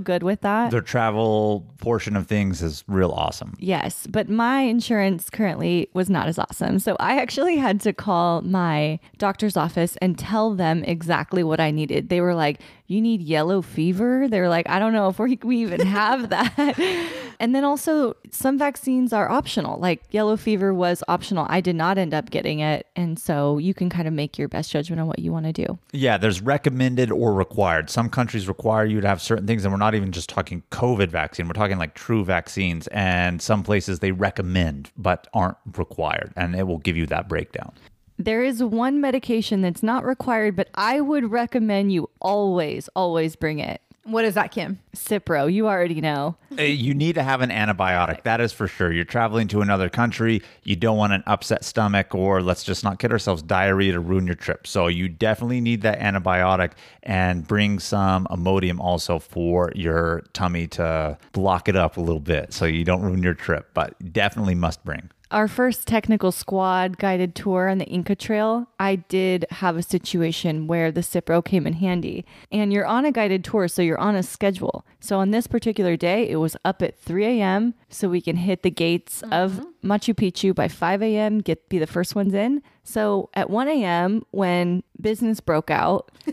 good with that. Their travel portion of things is real awesome. Yes, but my insurance currently was not as awesome. So I actually had to call my doctor's office and tell them exactly what I needed. They were like, You need yellow fever? They're like, I don't know if we, <laughs> we even have that. <laughs> and then also, some vaccines are optional. Like yellow fever was optional. I did not end up getting it. And so you can kind of make your best judgment on what you want to do. Yeah, there's recommended or required. Some countries require you to have certain things, and we're not even just talking COVID vaccine. We're talking like true vaccines. And some places they recommend but aren't required, and it will give you that breakdown. There is one medication that's not required, but I would recommend you always, always bring it. What is that, Kim? Cipro, you already know. Uh, You need to have an antibiotic. That is for sure. You're traveling to another country. You don't want an upset stomach or let's just not kid ourselves, diarrhea to ruin your trip. So you definitely need that antibiotic and bring some Imodium also for your tummy to block it up a little bit so you don't ruin your trip. But definitely must bring. Our first technical squad guided tour on the Inca Trail, I did have a situation where the Cipro came in handy. And you're on a guided tour, so you're on a schedule. So on this particular day, it was up at 3 a.m. so we can hit the gates of mm-hmm. Machu Picchu by 5 a.m., get be the first ones in. So at 1 a.m., when business broke out, <laughs>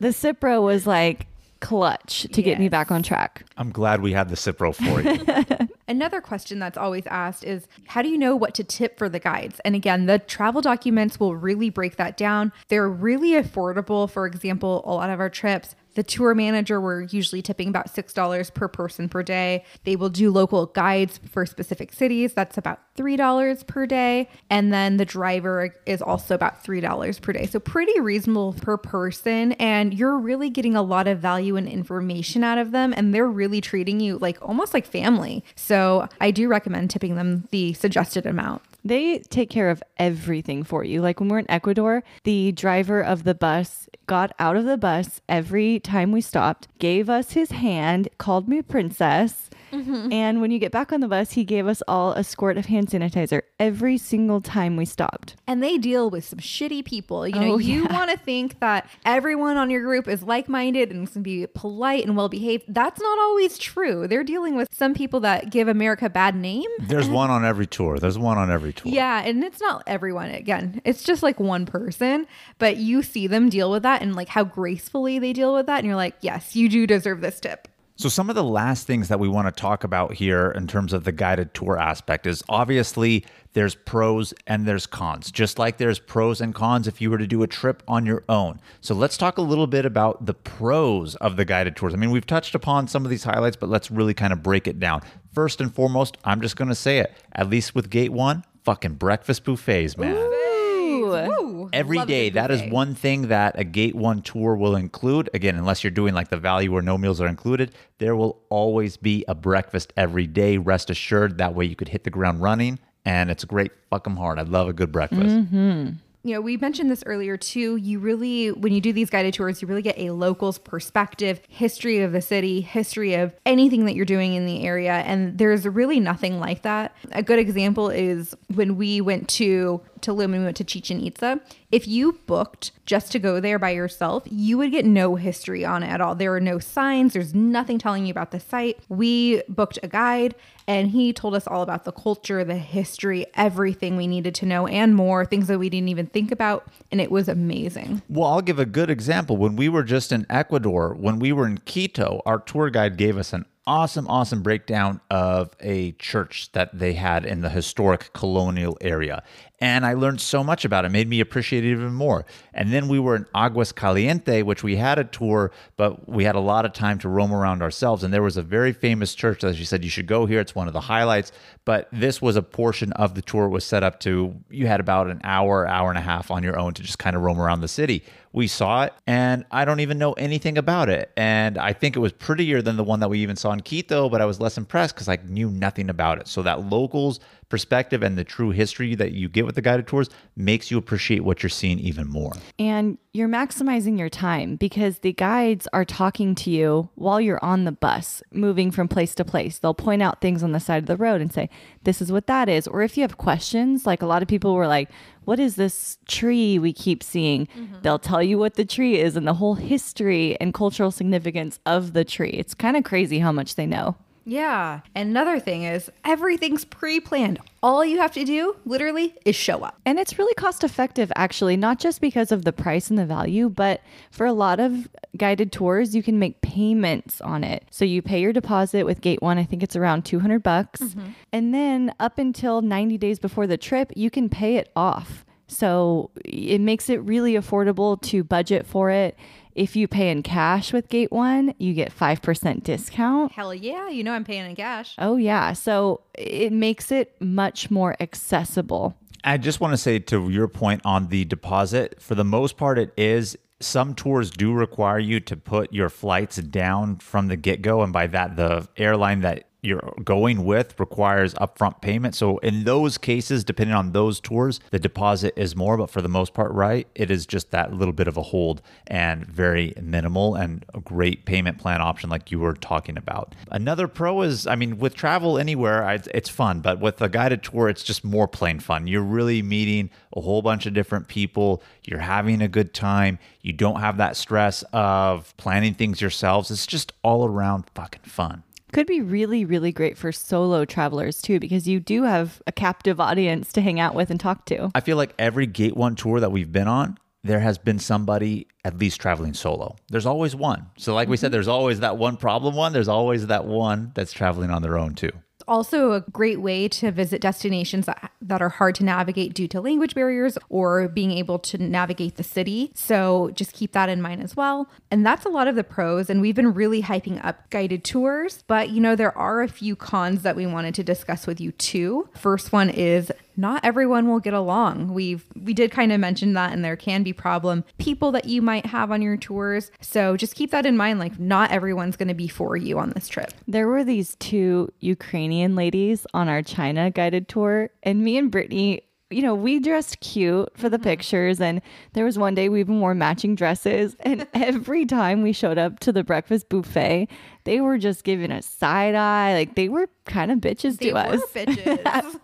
the Cipro was like clutch to get me back on track. I'm glad we had the Cipro for you. <laughs> Another question that's always asked is how do you know what to tip for the guides? And again, the travel documents will really break that down. They're really affordable. For example, a lot of our trips, the tour manager, we're usually tipping about $6 per person per day. They will do local guides for specific cities. That's about $3 per day. And then the driver is also about $3 per day. So pretty reasonable per person. And you're really getting a lot of value and information out of them. And they're really treating you like almost like family. So I do recommend tipping them the suggested amount. They take care of everything for you. Like when we're in Ecuador, the driver of the bus got out of the bus every time we stopped, gave us his hand, called me princess. Mm-hmm. And when you get back on the bus, he gave us all a squirt of hand sanitizer every single time we stopped. and they deal with some shitty people. You know, Oh, you yeah. want to think that everyone on your group is like minded and is going to be polite and well behaved. That's not always true. They're dealing with some people that give America a bad name. There's one on every tour. There's one on every tour. Yeah, and it's not everyone. Again, it's just like one person, but you see them deal with that and like how gracefully they deal with that. And you're like, yes, you do deserve this tip. So, some of the last things that we want to talk about here in terms of the guided tour aspect is obviously there's pros and there's cons, just like there's pros and cons if you were to do a trip on your own. So, let's talk a little bit about the pros of the guided tours. I mean, we've touched upon some of these highlights, but let's really kind of break it down. First and foremost, I'm just going to say it, at least with Gate One, fucking breakfast buffets, man. Woo. Every Love a day, good that is buffet. one thing that a Gate 1 tour will include. Again, unless you're doing like the value where no meals are included, there will always be a breakfast every day. Rest assured, that way you could hit the ground running. And it's a great fucking hard. I love a good breakfast. Mm-hmm. You know, we mentioned this earlier too. You really, when you do these guided tours, you really get a local's perspective, history of the city, history of anything that you're doing in the area. And there's really nothing like that. A good example is when we went to Tulum and we went to Chichen Itza. If you booked just to go there by yourself, you would get no history on it at all. There are no signs, there's nothing telling you about the site. We booked a guide and he told us all about the culture, the history, everything we needed to know and more, things that we didn't even think about. And it was amazing. Well, I'll give a good example. When we were just in Ecuador, when we were in Quito, our tour guide gave us an awesome, awesome breakdown of a church that they had in the historic colonial area. And I learned so much about it, made me appreciate it even more. And then we were in Aguas Caliente, which we had a tour, but we had a lot of time to roam around ourselves. And there was a very famous church that she said, you should go here. It's one of the highlights. But this was a portion of the tour was set up to, you had about an hour, hour and a half on your own to just kind of roam around the city. We saw it, and I don't even know anything about it. And I think it was prettier than the one that we even saw in Quito, but I was less impressed because I knew nothing about it. So that locals perspective and the true history that you get with the guided tours makes you appreciate what you're seeing even more. And you're maximizing your time because the guides are talking to you while you're on the bus, moving from place to place. They'll point out things on the side of the road and say, This is what that is. Or if you have questions, like a lot of people were like, What is this tree we keep seeing? Mm-hmm. They'll tell you what the tree is and the whole history and cultural significance of the tree. It's kind of crazy how much they know. Yeah. And another thing is everything's pre planned. All you have to do, literally, is show up. And it's really cost effective, actually, not just because of the price and the value, but for a lot of guided tours, you can make payments on it. So you pay your deposit with Gate One, I think it's around 200 bucks. Mm-hmm. And then up until 90 days before the trip, you can pay it off. So it makes it really affordable to budget for it if you pay in cash with Gate One, you get 5% discount. Hell yeah. You know, I'm paying in cash. Oh, yeah. So it makes it much more accessible. I just want to say to your point on the deposit, for the most part, it is. Some tours do require you to put your flights down from the get go. And by that, the airline that you're going with requires upfront payment. So in those cases, depending on those tours, the deposit is more, but for the most part, right, it is just that little bit of a hold and very minimal and a great payment plan option like you were talking about. Another pro is, I mean, with travel anywhere, it's fun, but with a guided tour, it's just more plain fun. You're really meeting a whole bunch of different people. You're having a good time. You don't have that stress of planning things yourselves. It's just all around fucking fun could be really, really great for solo travelers too, because you do have a captive audience to hang out with and talk to. I feel like every Gate One tour that we've been on, there has been somebody at least traveling solo. There's always one. So, like we said, there's always that one problem one. There's always that one that's traveling on their own too also a great way to visit destinations that, that are hard to navigate due to language barriers or being able to navigate the city. So just keep that in mind as well. And that's a lot of the pros. And we've been really hyping up guided tours, but you know, there are a few cons that we wanted to discuss with you too. First one is not everyone will get along. We've we did kind of mention that and there can be problem people that you might have on your tours. So just keep that in mind like not everyone's going to be for you on this trip. There were these two Ukrainian ladies on our China guided tour and me and Brittany you know, we dressed cute for the mm-hmm. pictures. And there was one day we even wore matching dresses. <laughs> And every time we showed up to the breakfast buffet, they were just giving us side eye. Like they were kind of bitches they to us. <laughs> bitches.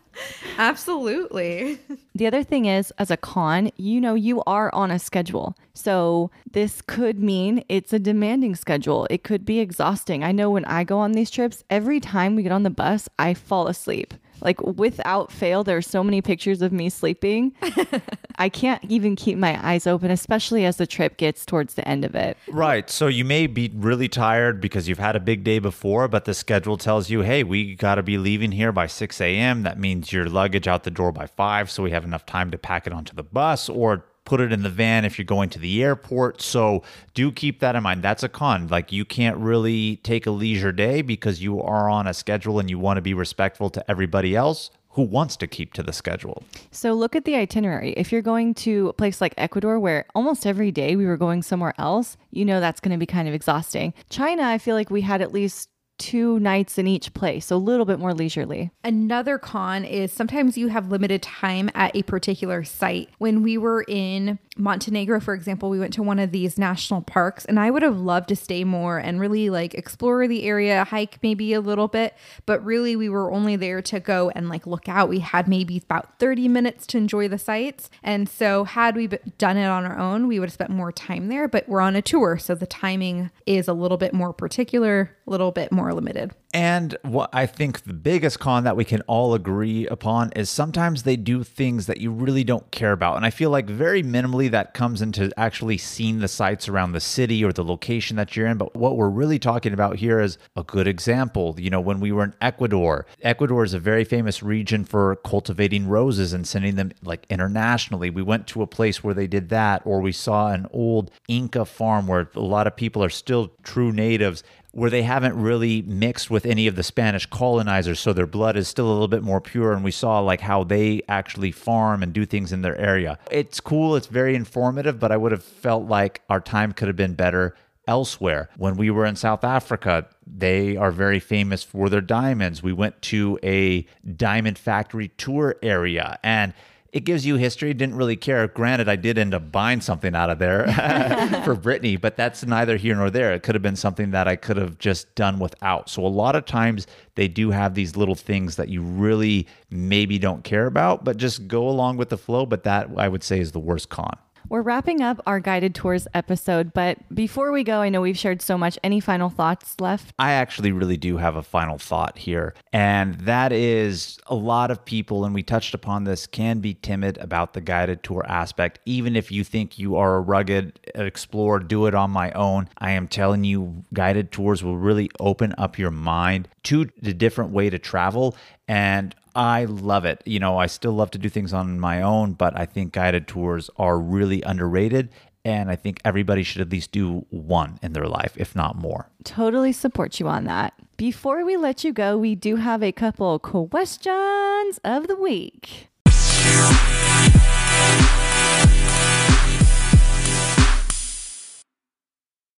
Absolutely. The other thing is, as a con, you know, you are on a schedule. So this could mean it's a demanding schedule. It could be exhausting. I know when I go on these trips, every time we get on the bus, I fall asleep. Like without fail, there are so many pictures of me sleeping. <laughs> I can't even keep my eyes open, especially as the trip gets towards the end of it. Right. So you may be really tired because you've had a big day before, but the schedule tells you, hey, we got to be leaving here by 6 a.m. That means your luggage out the door by 5, so we have enough time to pack it onto the bus or put it in the van if you're going to the airport. So do keep that in mind. That's a con. Like you can't really take a leisure day because you are on a schedule and you want to be respectful to everybody else who wants to keep to the schedule. So look at the itinerary. If you're going to a place like Ecuador where almost every day we were going somewhere else, you know that's going to be kind of exhausting. China, I feel like we had at least two nights in each place, so a little bit more leisurely. Another con is sometimes you have limited time at a particular site. When we were in Montenegro, for example, we went to one of these national parks and I would have loved to stay more and really like explore the area, hike maybe a little bit, but really we were only there to go and like look out. We had maybe about 30 minutes to enjoy the sights. And so had we done it on our own, we would have spent more time there, but we're on a tour, so the timing is a little bit more particular, a little bit more limited. And what I think the biggest con that we can all agree upon is sometimes they do things that you really don't care about. And I feel like very minimally that comes into actually seeing the sites around the city or the location that you're in. But what we're really talking about here is a good example. You know, when we were in Ecuador, Ecuador is a very famous region for cultivating roses and sending them like internationally. We went to a place where they did that, or we saw an old Inca farm where a lot of people are still true natives where they haven't really mixed with any of the Spanish colonizers, so their blood is still a little bit more pure. And we saw like how they actually farm and do things in their area. It's cool, it's very informative, but I would have felt like our time could have been better elsewhere. When we were in South Africa, they are very famous for their diamonds. We went to a diamond factory tour area and it gives you history. Didn't really care. Granted, I did end up buying something out of there <laughs> <laughs> for Brittany, but that's neither here nor there. It could have been something that I could have just done without. So a lot of times they do have these little things that you really maybe don't care about, but just go along with the flow. But that I would say is the worst con. We're wrapping up our guided tours episode, but before we go, I know we've shared so much. Any final thoughts left? I actually really do have a final thought here, and that is a lot of people, and we touched upon this, can be timid about the guided tour aspect. Even if you think you are a rugged explorer, do it on my own. I am telling you, guided tours will really open up your mind to the different way to travel. And I love it. You know, I still love to do things on my own, but I think guided tours are really underrated. And I think everybody should at least do one in their life, if not more. Totally support you on that. Before we let you go, we do have a couple questions of the week.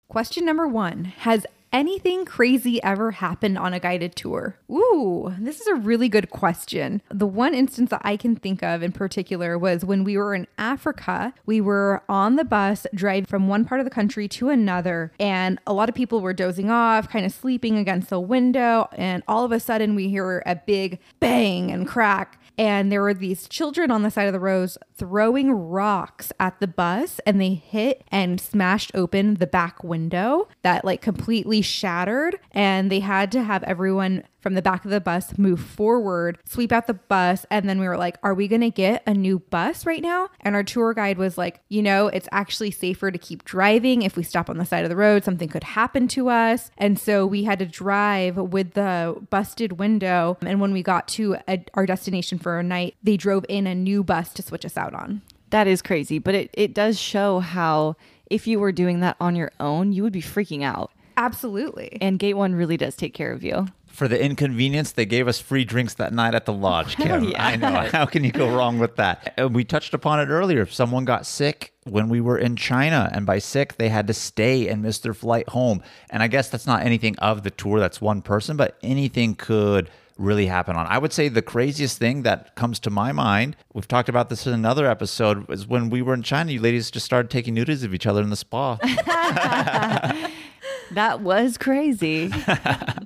Question number one Has anything crazy ever happened on a guided tour? Ooh, this is a really good question. The one instance that I can think of in particular was when we were in Africa. We were on the bus driving from one part of the country to another, and a lot of people were dozing off, kind of sleeping against the window. And all of a sudden, we hear a big bang and crack. And there were these children on the side of the roads throwing rocks at the bus, and they hit and smashed open the back window that like completely shattered. And they had to have everyone from the back of the bus move forward, sweep out the bus. And then we were like, Are we going to get a new bus right now? And our tour guide was like, You know, it's actually safer to keep driving. If we stop on the side of the road, something could happen to us. And so we had to drive with the busted window. And when we got to a, our destination for a night, they drove in a new bus to switch us out on. That is crazy, but it, it does show how if you were doing that on your own, you would be freaking out. Absolutely. And Gate One really does take care of you. For the inconvenience, they gave us free drinks that night at the lodge. <laughs> Kim. yeah. I know. How can you go wrong with that? And we touched upon it earlier. If someone got sick when we were in China, and by sick, they had to stay and miss their flight home. And I guess that's not anything of the tour, that's one person, but anything could really happen on. I would say the craziest thing that comes to my mind, we've talked about this in another episode, is when we were in China, you ladies just started taking nudies of each other in the spa. <laughs> <laughs> That was crazy. <laughs>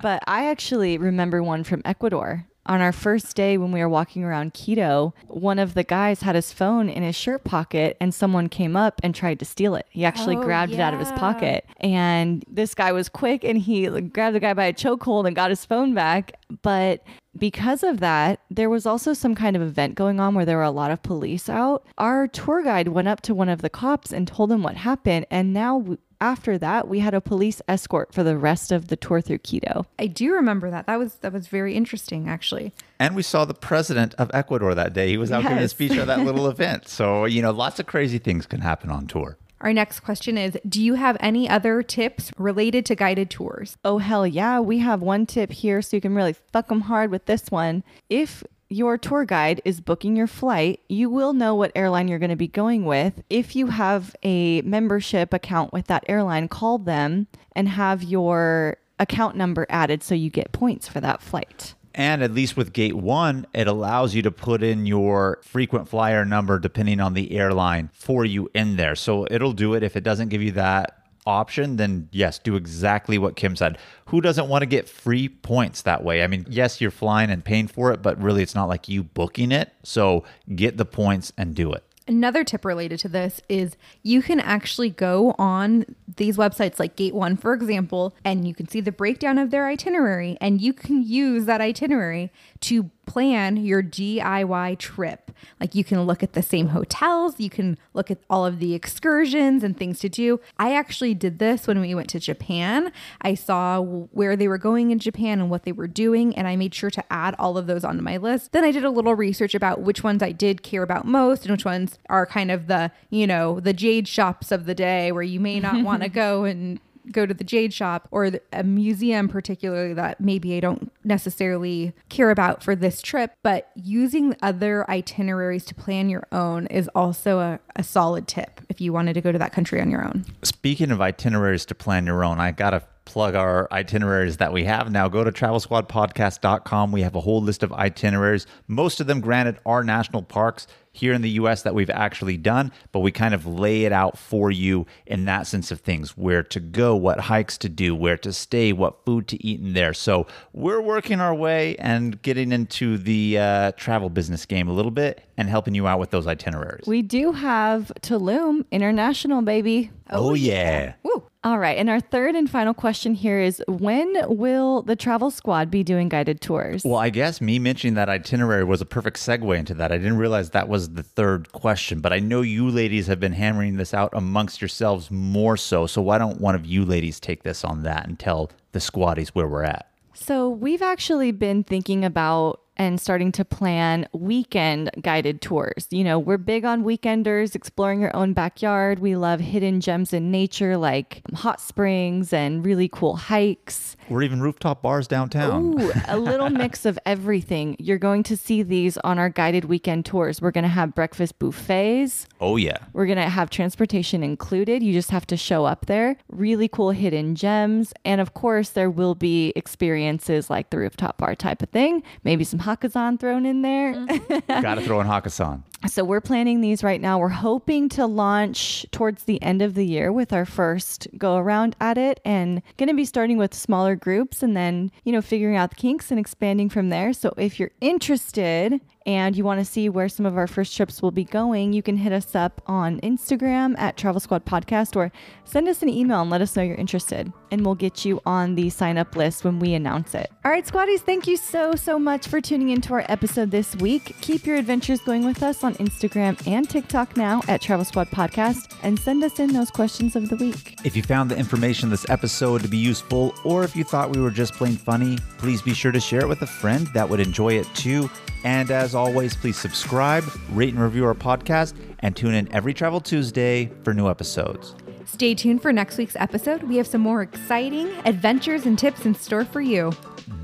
but I actually remember one from Ecuador. On our first day when we were walking around Quito, one of the guys had his phone in his shirt pocket and someone came up and tried to steal it. He actually Oh, grabbed it out of his pocket. And this guy was quick and he grabbed the guy by a chokehold and got his phone back. But because of that, there was also some kind of event going on where there were a lot of police out. Our tour guide went up to one of the cops and told him what happened. And now, after that, we had a police escort for the rest of the tour through Quito. I do remember that. That was that was very interesting actually. And we saw the president of Ecuador that day. He was out giving a speech at that little <laughs> event. So, you know, lots of crazy things can happen on tour. Our next question is Do you have any other tips related to guided tours? Oh, hell yeah. We have one tip here so you can really fuck them hard with this one. If your tour guide is booking your flight, you will know what airline you're going to be going with. If you have a membership account with that airline, call them and have your account number added so you get points for that flight. And at least with Gate One, it allows you to put in your frequent flyer number depending on the airline for you in there. So it'll do it. If it doesn't give you that option, then yes, do exactly what Kim said. Who doesn't want to get free points that way? I mean, yes, you're flying and paying for it, but really it's not like you booking it. So get the points and do it. Another tip related to this is you can actually go on these websites like Gate One, for example, and you can see the breakdown of their itinerary, and you can use that itinerary to plan your DIY trip. Like you can look at the same hotels, you can look at all of the excursions and things to do. I actually did this when we went to Japan. I saw where they were going in Japan and what they were doing, and I made sure to add all of those onto my list. Then I did a little research about which ones I did care about most and which ones are kind of the, you know, the jade shops of the day where you may not want <laughs> to mm-hmm. go and go to the jade shop or a museum particularly that maybe I don't necessarily care about for this trip, but using other itineraries to plan your own is also a, a solid tip if you wanted to go to that country on your own. Speaking of itineraries to plan your own, I got to plug our itineraries that we have now. Go to travelsquadpodcast.com. We have a whole list of itineraries. Most of them, granted, are national parks here in the US that we've actually done, but we kind of lay it out for you in that sense of things where to go, what hikes to do, where to stay, what food to eat in there. So we're working our way and getting into the uh, travel business game a little bit and helping you out with those itineraries. We do have Tulum International, baby. oh, oh yeah. Woo. All right. And our third and final question here is when will the travel squad be doing guided tours? Well, I guess me mentioning that itinerary was a perfect segue into that. I didn't realize that was the third question, but I know you ladies have been hammering this out amongst yourselves more so. So why don't one of you ladies take this on that and tell the squaddies where we're at? So, we've actually been thinking about and starting to plan weekend guided tours. You know, we're big on weekenders, exploring your own backyard. We love hidden gems in nature like hot springs and really cool hikes. Or even rooftop bars downtown. Ooh, <laughs> a little mix of everything. You're going to see these on our guided weekend tours. We're going to have breakfast buffets. Oh, yeah. We're going to have transportation included. You just have to show up there. Really cool hidden gems. And of course, there will be experiences like the rooftop bar type of thing, maybe some Hakkasan thrown in there. Mm-hmm. Gotta throw in Hakkasan. So we're planning these right now. We're hoping to launch towards the end of the year with our first go around at it and going to be starting with smaller groups and then, you know, figuring out the kinks and expanding from there. So if you're interested and you want to see where some of our first trips will be going, you can hit us up on Instagram at Travel Squad Podcast or send us an email and let us know you're interested. And we'll get you on the sign up list when we announce it. All right, Squaddies, thank you so, so much for tuning into our episode this week. Keep your adventures going with us on Instagram and TikTok now at Travel Squad Podcast and send us in those questions of the week. If you found the information in this episode to be useful, or if you thought we were just plain funny, please be sure to share it with a friend that would enjoy it too. And as always, please subscribe, rate, and review our podcast, and tune in every Travel Tuesday for new episodes. Stay tuned for next week's episode. We have some more exciting adventures and tips in store for you.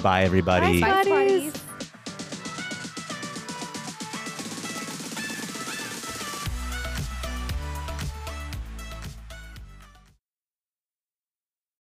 Bye, everybody. Bye, Squaddies.